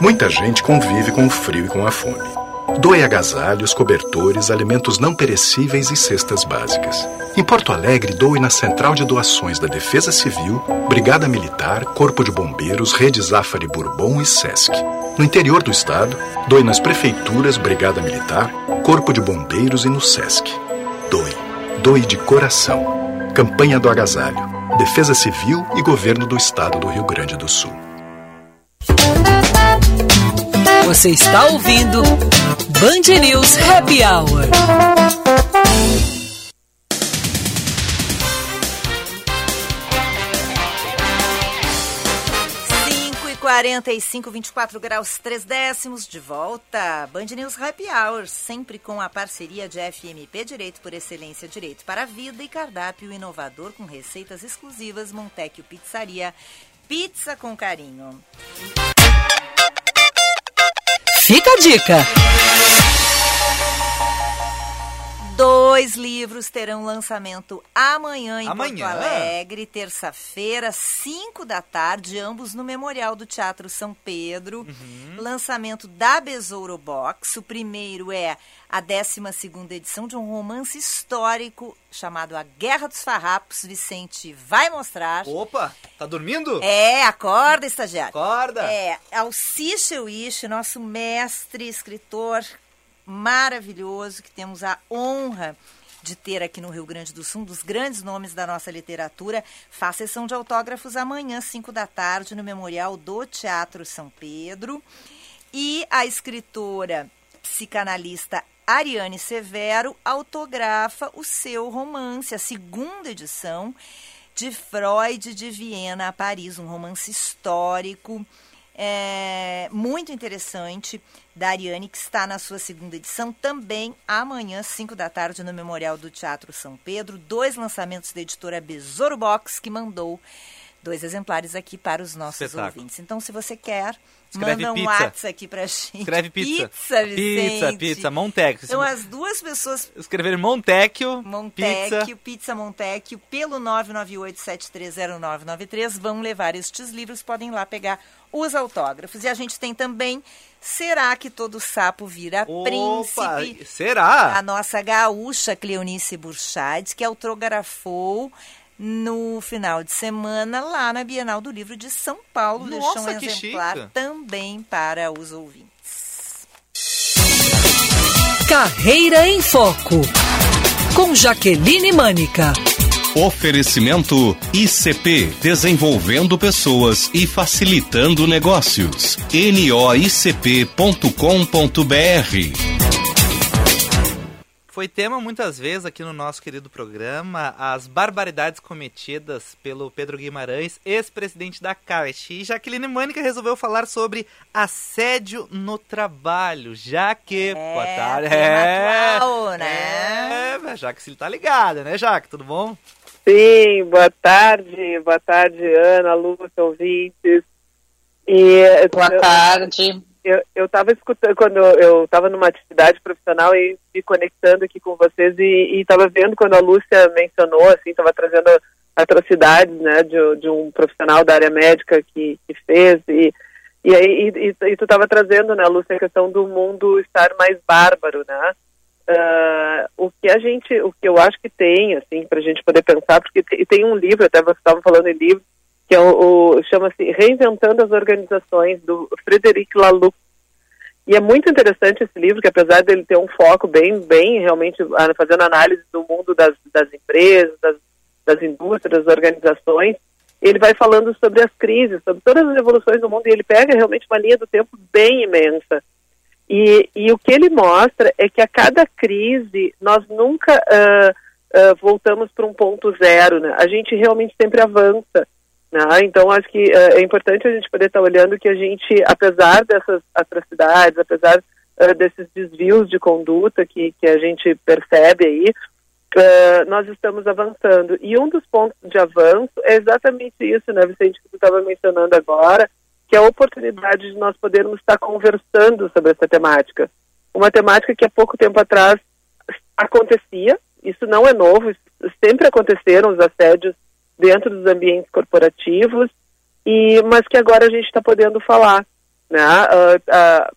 Muita gente convive com o frio e com a fome. Doe agasalhos, cobertores, alimentos não perecíveis e cestas básicas. Em Porto Alegre, doe na Central de Doações da Defesa Civil, Brigada Militar, Corpo de Bombeiros, Rede Zafari Bourbon e SESC. No interior do estado, doe nas prefeituras, Brigada Militar, Corpo de Bombeiros e no SESC. Doe. Doe de coração. Campanha do Agasalho. Defesa Civil e Governo do Estado do Rio Grande do Sul. Você está ouvindo Band News Happy Hour. Cinco e 45, 24 graus 3 décimos, de volta. Band News Happy Hour, sempre com a parceria de FMP Direito por Excelência Direito para a Vida e cardápio inovador com receitas exclusivas Montecchio Pizzaria. Pizza com carinho. Fica a dica. Dois livros terão lançamento amanhã em Amanhã? Porto Alegre, terça-feira, 5 da tarde, ambos no Memorial do Teatro São Pedro. Uhum. Lançamento da Besouro Box. O primeiro é a 12 edição de um romance histórico chamado A Guerra dos Farrapos. Vicente vai mostrar. Opa, tá dormindo? É, acorda, estagiário. Acorda. É, Alci Cheuiche, nosso mestre, escritor maravilhoso, que temos a honra de ter aqui no Rio Grande do Sul, um dos grandes nomes da nossa literatura. Faz sessão de autógrafos amanhã, 5 da tarde, no Memorial do Teatro São Pedro. E a escritora psicanalista Ariane Severo autografa o seu romance, a segunda edição de Freud de Viena a Paris, um romance histórico é, muito interessante da Ariane, que está na sua segunda edição, também amanhã, 5 da tarde, no Memorial do Teatro São Pedro. Dois lançamentos da editora Besouro Box, que mandou dois exemplares aqui para os nossos Espetáculo. ouvintes. Então, se você quer, Escreve manda um pizza. WhatsApp aqui pra gente. Escreve pizza. Pizza, Vicente. Pizza, pizza, Montecchio. Então, as duas pessoas Escrever Montecchio, Montecchio, pizza. Pizza Montecchio, pelo 998730993, vão levar estes livros, podem ir lá pegar os autógrafos. E a gente tem também Será que todo sapo vira Opa, príncipe? será? A nossa gaúcha Cleonice Burchard, que autografou no final de semana lá na Bienal do Livro de São Paulo. Nossa, Deixou um que exemplar chique. também para os ouvintes. Carreira em Foco. Com Jaqueline Mânica. Oferecimento ICP Desenvolvendo Pessoas e Facilitando Negócios. noicp.com.br Foi tema muitas vezes aqui no nosso querido programa as barbaridades cometidas pelo Pedro Guimarães, ex-presidente da Caixa. E Jaqueline Mânica resolveu falar sobre assédio no trabalho, já que... Boa tarde. tema atual, né? É, Jaque, você tá ligada, né, Jaque? Tudo bom? Sim, boa tarde, boa tarde, Ana, Lúcia, ouvintes. E, Boa eu- tarde. Eu estava escutando, quando eu estava numa atividade profissional e me conectando aqui com vocês e estava vendo quando a Lúcia mencionou, assim, estava trazendo atrocidades, né, de, de um profissional da área médica que, que fez e e aí e, e, e tu estava trazendo, né, Lúcia, a questão do mundo estar mais bárbaro, né? Ah, o que a gente, o que eu acho que tem, assim, para a gente poder pensar, porque tem, tem um livro, até você estava falando em livro, que é o, o- chama-se Reinventando as Organizações, do Frederic Laloux. E é muito interessante esse livro, que apesar dele ter um foco bem, bem realmente fazendo análise do mundo das, das empresas, das, das indústrias, das organizações, ele vai falando sobre as crises, sobre todas as evoluções do mundo, e ele pega realmente uma linha do tempo bem imensa. E, e o que ele mostra é que a cada crise nós nunca ah, ah, voltamos para um ponto zero, né? A gente realmente sempre avança. Então, acho que uh, é importante a gente poder estar olhando que a gente, apesar dessas atrocidades, apesar uh, desses desvios de conduta que, que a gente percebe aí, uh, nós estamos avançando. E um dos pontos de avanço é exatamente isso, né, Vicente, que tu estava mencionando agora, que é a oportunidade de nós podermos estar conversando sobre essa temática. Uma temática que há pouco tempo atrás acontecia, isso não é novo, sempre aconteceram os assédios dentro dos ambientes corporativos, e mas que agora a gente está podendo falar. Né? Uh, uh,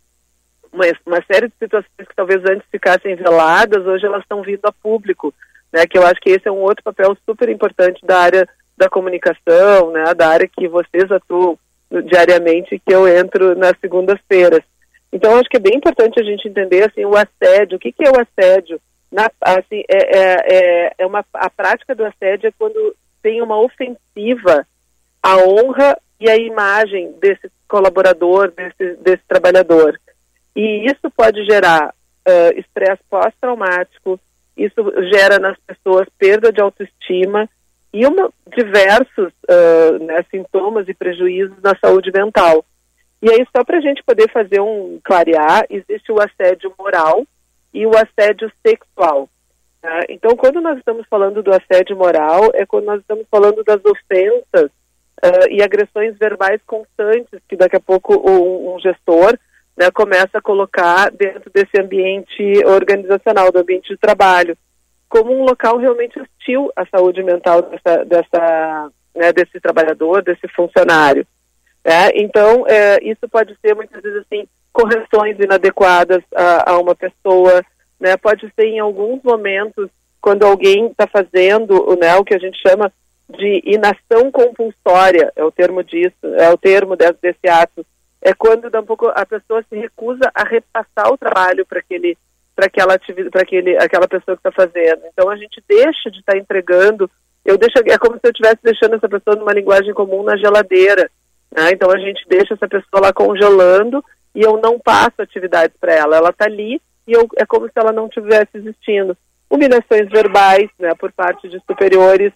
uma, uma, série de situações que talvez antes ficassem veladas, hoje elas estão vindo a público, né? que eu acho que esse é um outro papel super importante da área da comunicação, né? da área que vocês atuam diariamente, que eu entro nas segundas-feiras. Então, acho que é bem importante a gente entender assim, o assédio. O que, que é o assédio? Na, assim, é, é, é, é uma, a prática do assédio é quando tem uma ofensiva à honra e à imagem desse colaborador, desse, desse trabalhador. E isso pode gerar uh, estresse pós-traumático, isso gera nas pessoas perda de autoestima e uma, diversos uh, né, sintomas e prejuízos na saúde mental. E aí, só para a gente poder fazer um clarear, existe o assédio moral e o assédio sexual. Tá? Então, quando nós estamos falando do assédio moral, é quando nós estamos falando das ofensas uh, e agressões verbais constantes que daqui a pouco um, um gestor né, começa a colocar dentro desse ambiente organizacional, do ambiente de trabalho, como um local realmente hostil à saúde mental dessa, dessa né, desse trabalhador, desse funcionário. Né? Então, é, isso pode ser muitas vezes assim correções inadequadas a, a uma pessoa, né? Pode ser em alguns momentos quando alguém está fazendo né, o que a gente chama de inação compulsória, é o termo disso, é o termo desse, desse ato. É quando um pouco, a pessoa se recusa a repassar o trabalho para aquele para aquela para aquele aquela pessoa que está fazendo. Então a gente deixa de estar tá entregando. Eu deixo é como se eu estivesse deixando essa pessoa numa linguagem comum na geladeira. Né? Então a gente deixa essa pessoa lá congelando e eu não passo atividades para ela. Ela está ali e eu, é como se ela não tivesse existindo. Humilhações verbais, né, por parte de superiores,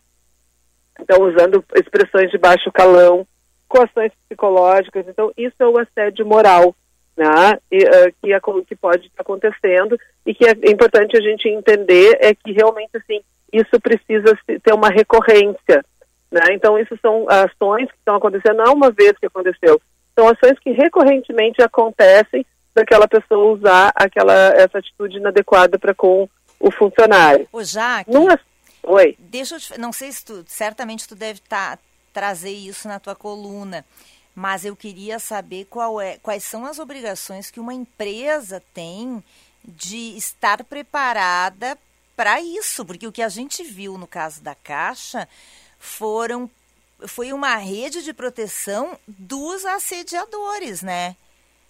então usando expressões de baixo calão, coações psicológicas, então isso é o assédio moral, né, e, uh, que, é, que pode estar acontecendo e que é importante a gente entender é que realmente assim isso precisa ter uma recorrência, né? Então isso são ações que estão acontecendo não é uma vez que aconteceu, são ações que recorrentemente acontecem daquela pessoa usar aquela essa atitude inadequada para com o funcionário. Ô, Jaque, Numa... Oi. Deixa eu te... não sei se tu, certamente tu deve tá, trazer isso na tua coluna, mas eu queria saber qual é, quais são as obrigações que uma empresa tem de estar preparada para isso, porque o que a gente viu no caso da Caixa foram foi uma rede de proteção dos assediadores, né?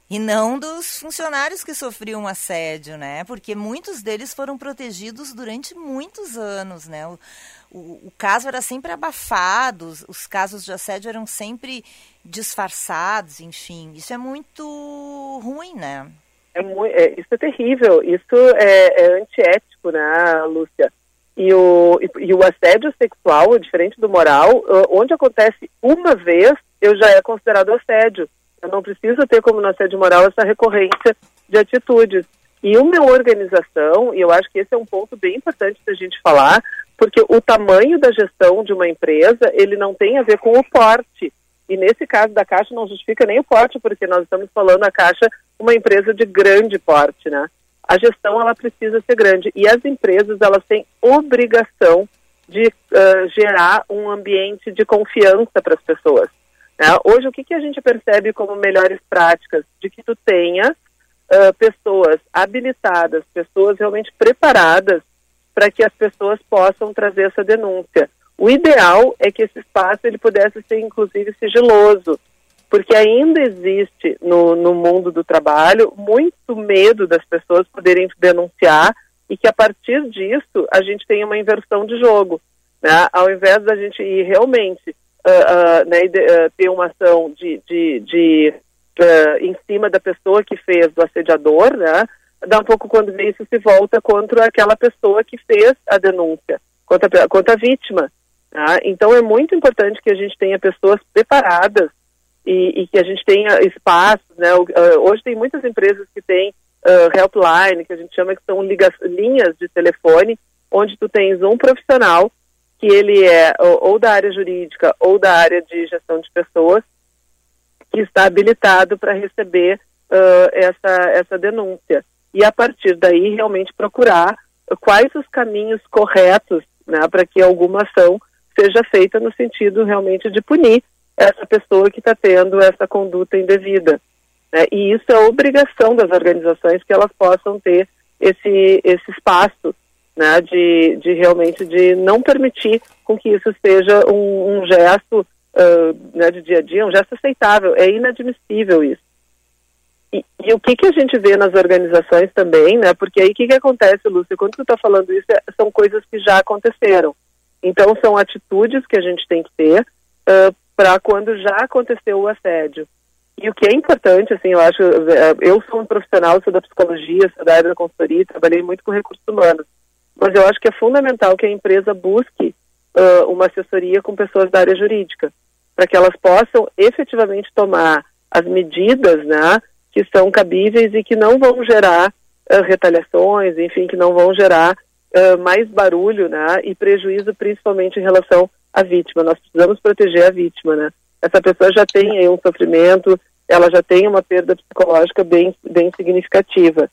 E não dos funcionários que sofriam assédio, né? Porque muitos deles foram protegidos durante muitos anos, né? O, o, o caso era sempre abafado, os, os casos de assédio eram sempre disfarçados, enfim. Isso é muito ruim, né? É, é isso é terrível, isso é, é antiético, né, Lúcia? E o, e, e, o assédio sexual, diferente do moral, onde acontece uma vez, eu já é considerado assédio. Eu não preciso ter como no assédio moral essa recorrência de atitudes. E uma organização, e eu acho que esse é um ponto bem importante da gente falar, porque o tamanho da gestão de uma empresa, ele não tem a ver com o porte. E nesse caso da Caixa não justifica nem o porte, porque nós estamos falando a Caixa uma empresa de grande porte, né? A gestão ela precisa ser grande e as empresas elas têm obrigação de uh, gerar um ambiente de confiança para as pessoas. Né? Hoje, o que, que a gente percebe como melhores práticas? De que tu tenha uh, pessoas habilitadas, pessoas realmente preparadas para que as pessoas possam trazer essa denúncia. O ideal é que esse espaço ele pudesse ser, inclusive, sigiloso, porque ainda existe no, no mundo do trabalho muito medo das pessoas poderem denunciar e que a partir disso a gente tenha uma inversão de jogo. Né? Ao invés da gente ir realmente uh, né, uh, ter uma ação de, de, de em cima da pessoa que fez, do assediador, né? dá um pouco quando isso se volta contra aquela pessoa que fez a denúncia, contra, contra a vítima. Tá? Então é muito importante que a gente tenha pessoas preparadas e, e que a gente tenha espaços. Né? Uh, hoje tem muitas empresas que têm uh, helpline, que a gente chama que são linhas de telefone, onde tu tens um profissional que ele é ou, da área jurídica ou da área de gestão de pessoas que está habilitado para receber uh, essa, essa denúncia. E a partir daí realmente procurar quais os caminhos corretos né, para que alguma ação seja feita no sentido realmente de punir essa pessoa que está tendo essa conduta indevida. né? E isso é obrigação das organizações que elas possam ter esse, esse espaço né, de, de realmente de não permitir com que isso seja um, um gesto ah, né, de dia a dia, um gesto aceitável. É inadmissível isso. E, e o que, que a gente vê nas organizações também, né? Porque aí o que, que acontece, Lúcia? Quando tu está falando isso, é- são coisas que já aconteceram. Então, são atitudes que a gente tem que ter para quando já aconteceu o assédio. E o que é importante, assim, eu acho, eh, eu sou um profissional, sou da psicologia, sou da área da consultoria, trabalhei muito com recursos humanos. Mas eu acho que é fundamental que a empresa busque ah, uma assessoria com pessoas da área jurídica, para que elas possam efetivamente tomar as medidas, né, que são cabíveis e que não vão gerar ah, retaliações, enfim, que não vão gerar ah, mais barulho, né, e prejuízo principalmente em relação à vítima. Nós precisamos proteger a vítima, né. Essa pessoa já tem aí um sofrimento, ela já tem uma perda psicológica bem, bem significativa.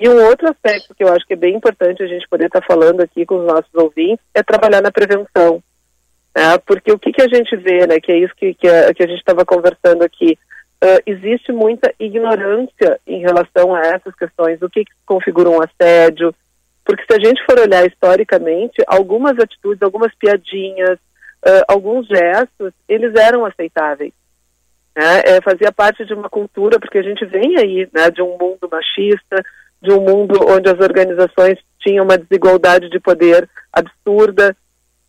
E um outro aspecto que eu acho que é bem importante a gente poder estar falando aqui com os nossos ouvintes é trabalhar na prevenção. né? Porque o que, que a gente vê, né, que é isso que, que, a, que a gente estava conversando aqui, ah, existe muita ignorância em relação a essas questões, do que, que configura um assédio, porque se a gente for olhar historicamente, algumas atitudes, algumas piadinhas, ah, alguns gestos, eles eram aceitáveis. né? É, fazia parte de uma cultura, porque a gente vem aí né, de um mundo machista, de um mundo onde as organizações tinham uma desigualdade de poder absurda.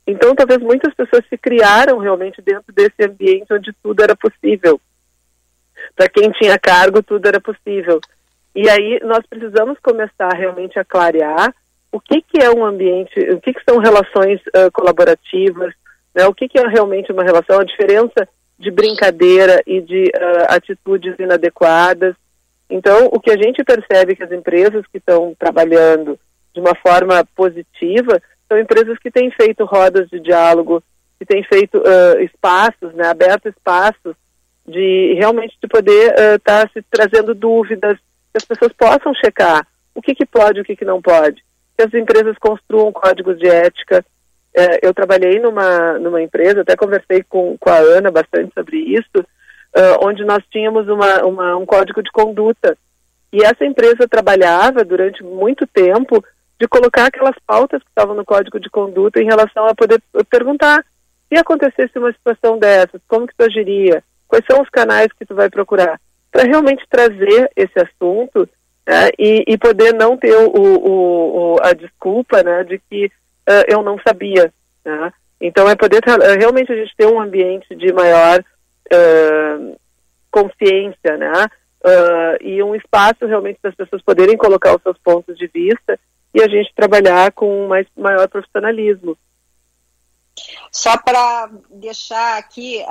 Então, talvez muitas pessoas se criaram realmente dentro desse ambiente onde tudo era possível. Para quem tinha cargo, tudo era possível. E aí nós precisamos começar realmente a clarear o que, que é um ambiente, o que, que são relações ah, colaborativas, né? o que, que é realmente uma relação, a diferença de brincadeira e de ah, atitudes inadequadas. Então, o que a gente percebe que as empresas que estão trabalhando de uma forma positiva são empresas que têm feito rodas de diálogo, que têm feito ah, espaços, né, aberto espaços de realmente de poder estar se trazendo dúvidas, que as pessoas possam checar o que, que pode e o que, que não pode. Que as empresas construam códigos de ética. Eh, eu trabalhei numa, numa empresa, até conversei com, com a Ana bastante sobre isso, ah, onde nós tínhamos uma, uma, um código de conduta. E essa empresa trabalhava durante muito tempo de colocar aquelas pautas que estavam no código de conduta em relação a poder perguntar se acontecesse uma situação dessas, como que tu agiria, quais são os canais que tu vai procurar, para realmente trazer esse assunto né, e, e poder não ter o, o- o- a desculpa né, de que ah, eu não sabia. né. Então é poder realmente a gente ter um ambiente de maior consciência, né? ah, e um espaço realmente das pessoas poderem colocar os seus pontos de vista e a gente trabalhar com mais maior profissionalismo. Só para deixar aqui,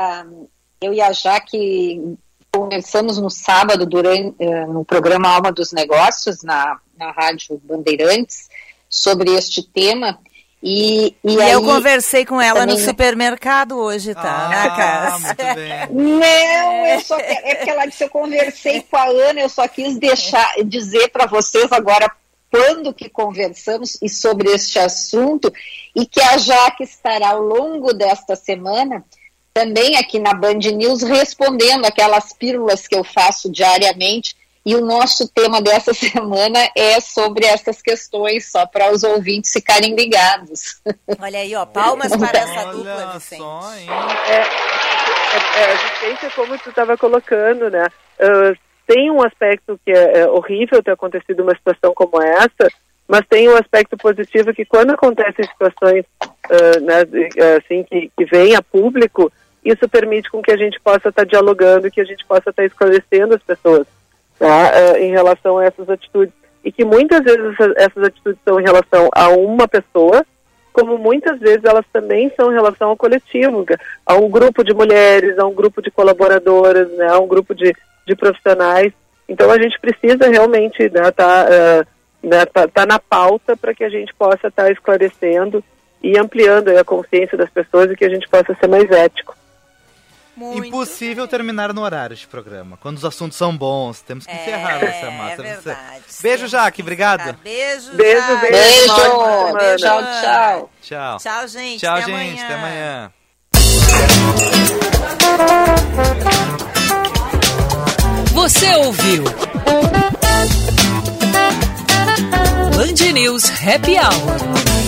eu e a Jaque conversamos no sábado durante, eh, no programa Alma dos Negócios, na, na Rádio Bandeirantes, sobre este tema. E, e, E aí, eu conversei com ela no supermercado hoje, tá? né, Cássia? Não, eu só que- é porque ela disse, eu conversei com a Ana, eu só quis deixar dizer para vocês agora quando que conversamos e sobre este assunto e que a Jaque estará ao longo desta semana também aqui na Band News respondendo aquelas pílulas que eu faço diariamente e o nosso tema dessa semana é sobre essas questões, só para os ouvintes ficarem ligados. Olha aí, ó, palmas para essa dupla, Vicente. É, é, é, a gente como tu estava colocando, né? ah, tem um aspecto que é, é horrível ter acontecido uma situação como essa, mas tem um aspecto positivo que quando acontecem situações ah, né, assim que, que vêm a público, isso permite com que a gente possa estar dialogando, que a gente possa estar esclarecendo as pessoas tá, ah, em relação a essas atitudes. E que muitas vezes essas, atitudes são em relação a uma pessoa, como muitas vezes elas também são em relação ao coletivo, a um grupo de mulheres, a um grupo de colaboradoras, né, a um grupo de, de profissionais. Então a gente precisa realmente estar né, tá, uh, né, tá, tá na pauta para que a gente possa estar tá esclarecendo e ampliando a consciência das pessoas e que a gente possa ser mais ético. Muito Impossível terminar no horário de programa. Quando os assuntos são bons, temos que é, encerrar essa massa. É verdade. Beijo, Jaque. Obrigado. Beijo, beijo. Beijo. Beijo. beijo. Tchau, tchau. Tchau. Tchau, gente. Tchau, até gente. Amanhã. Até amanhã. Você ouviu? Band News Happy Hour.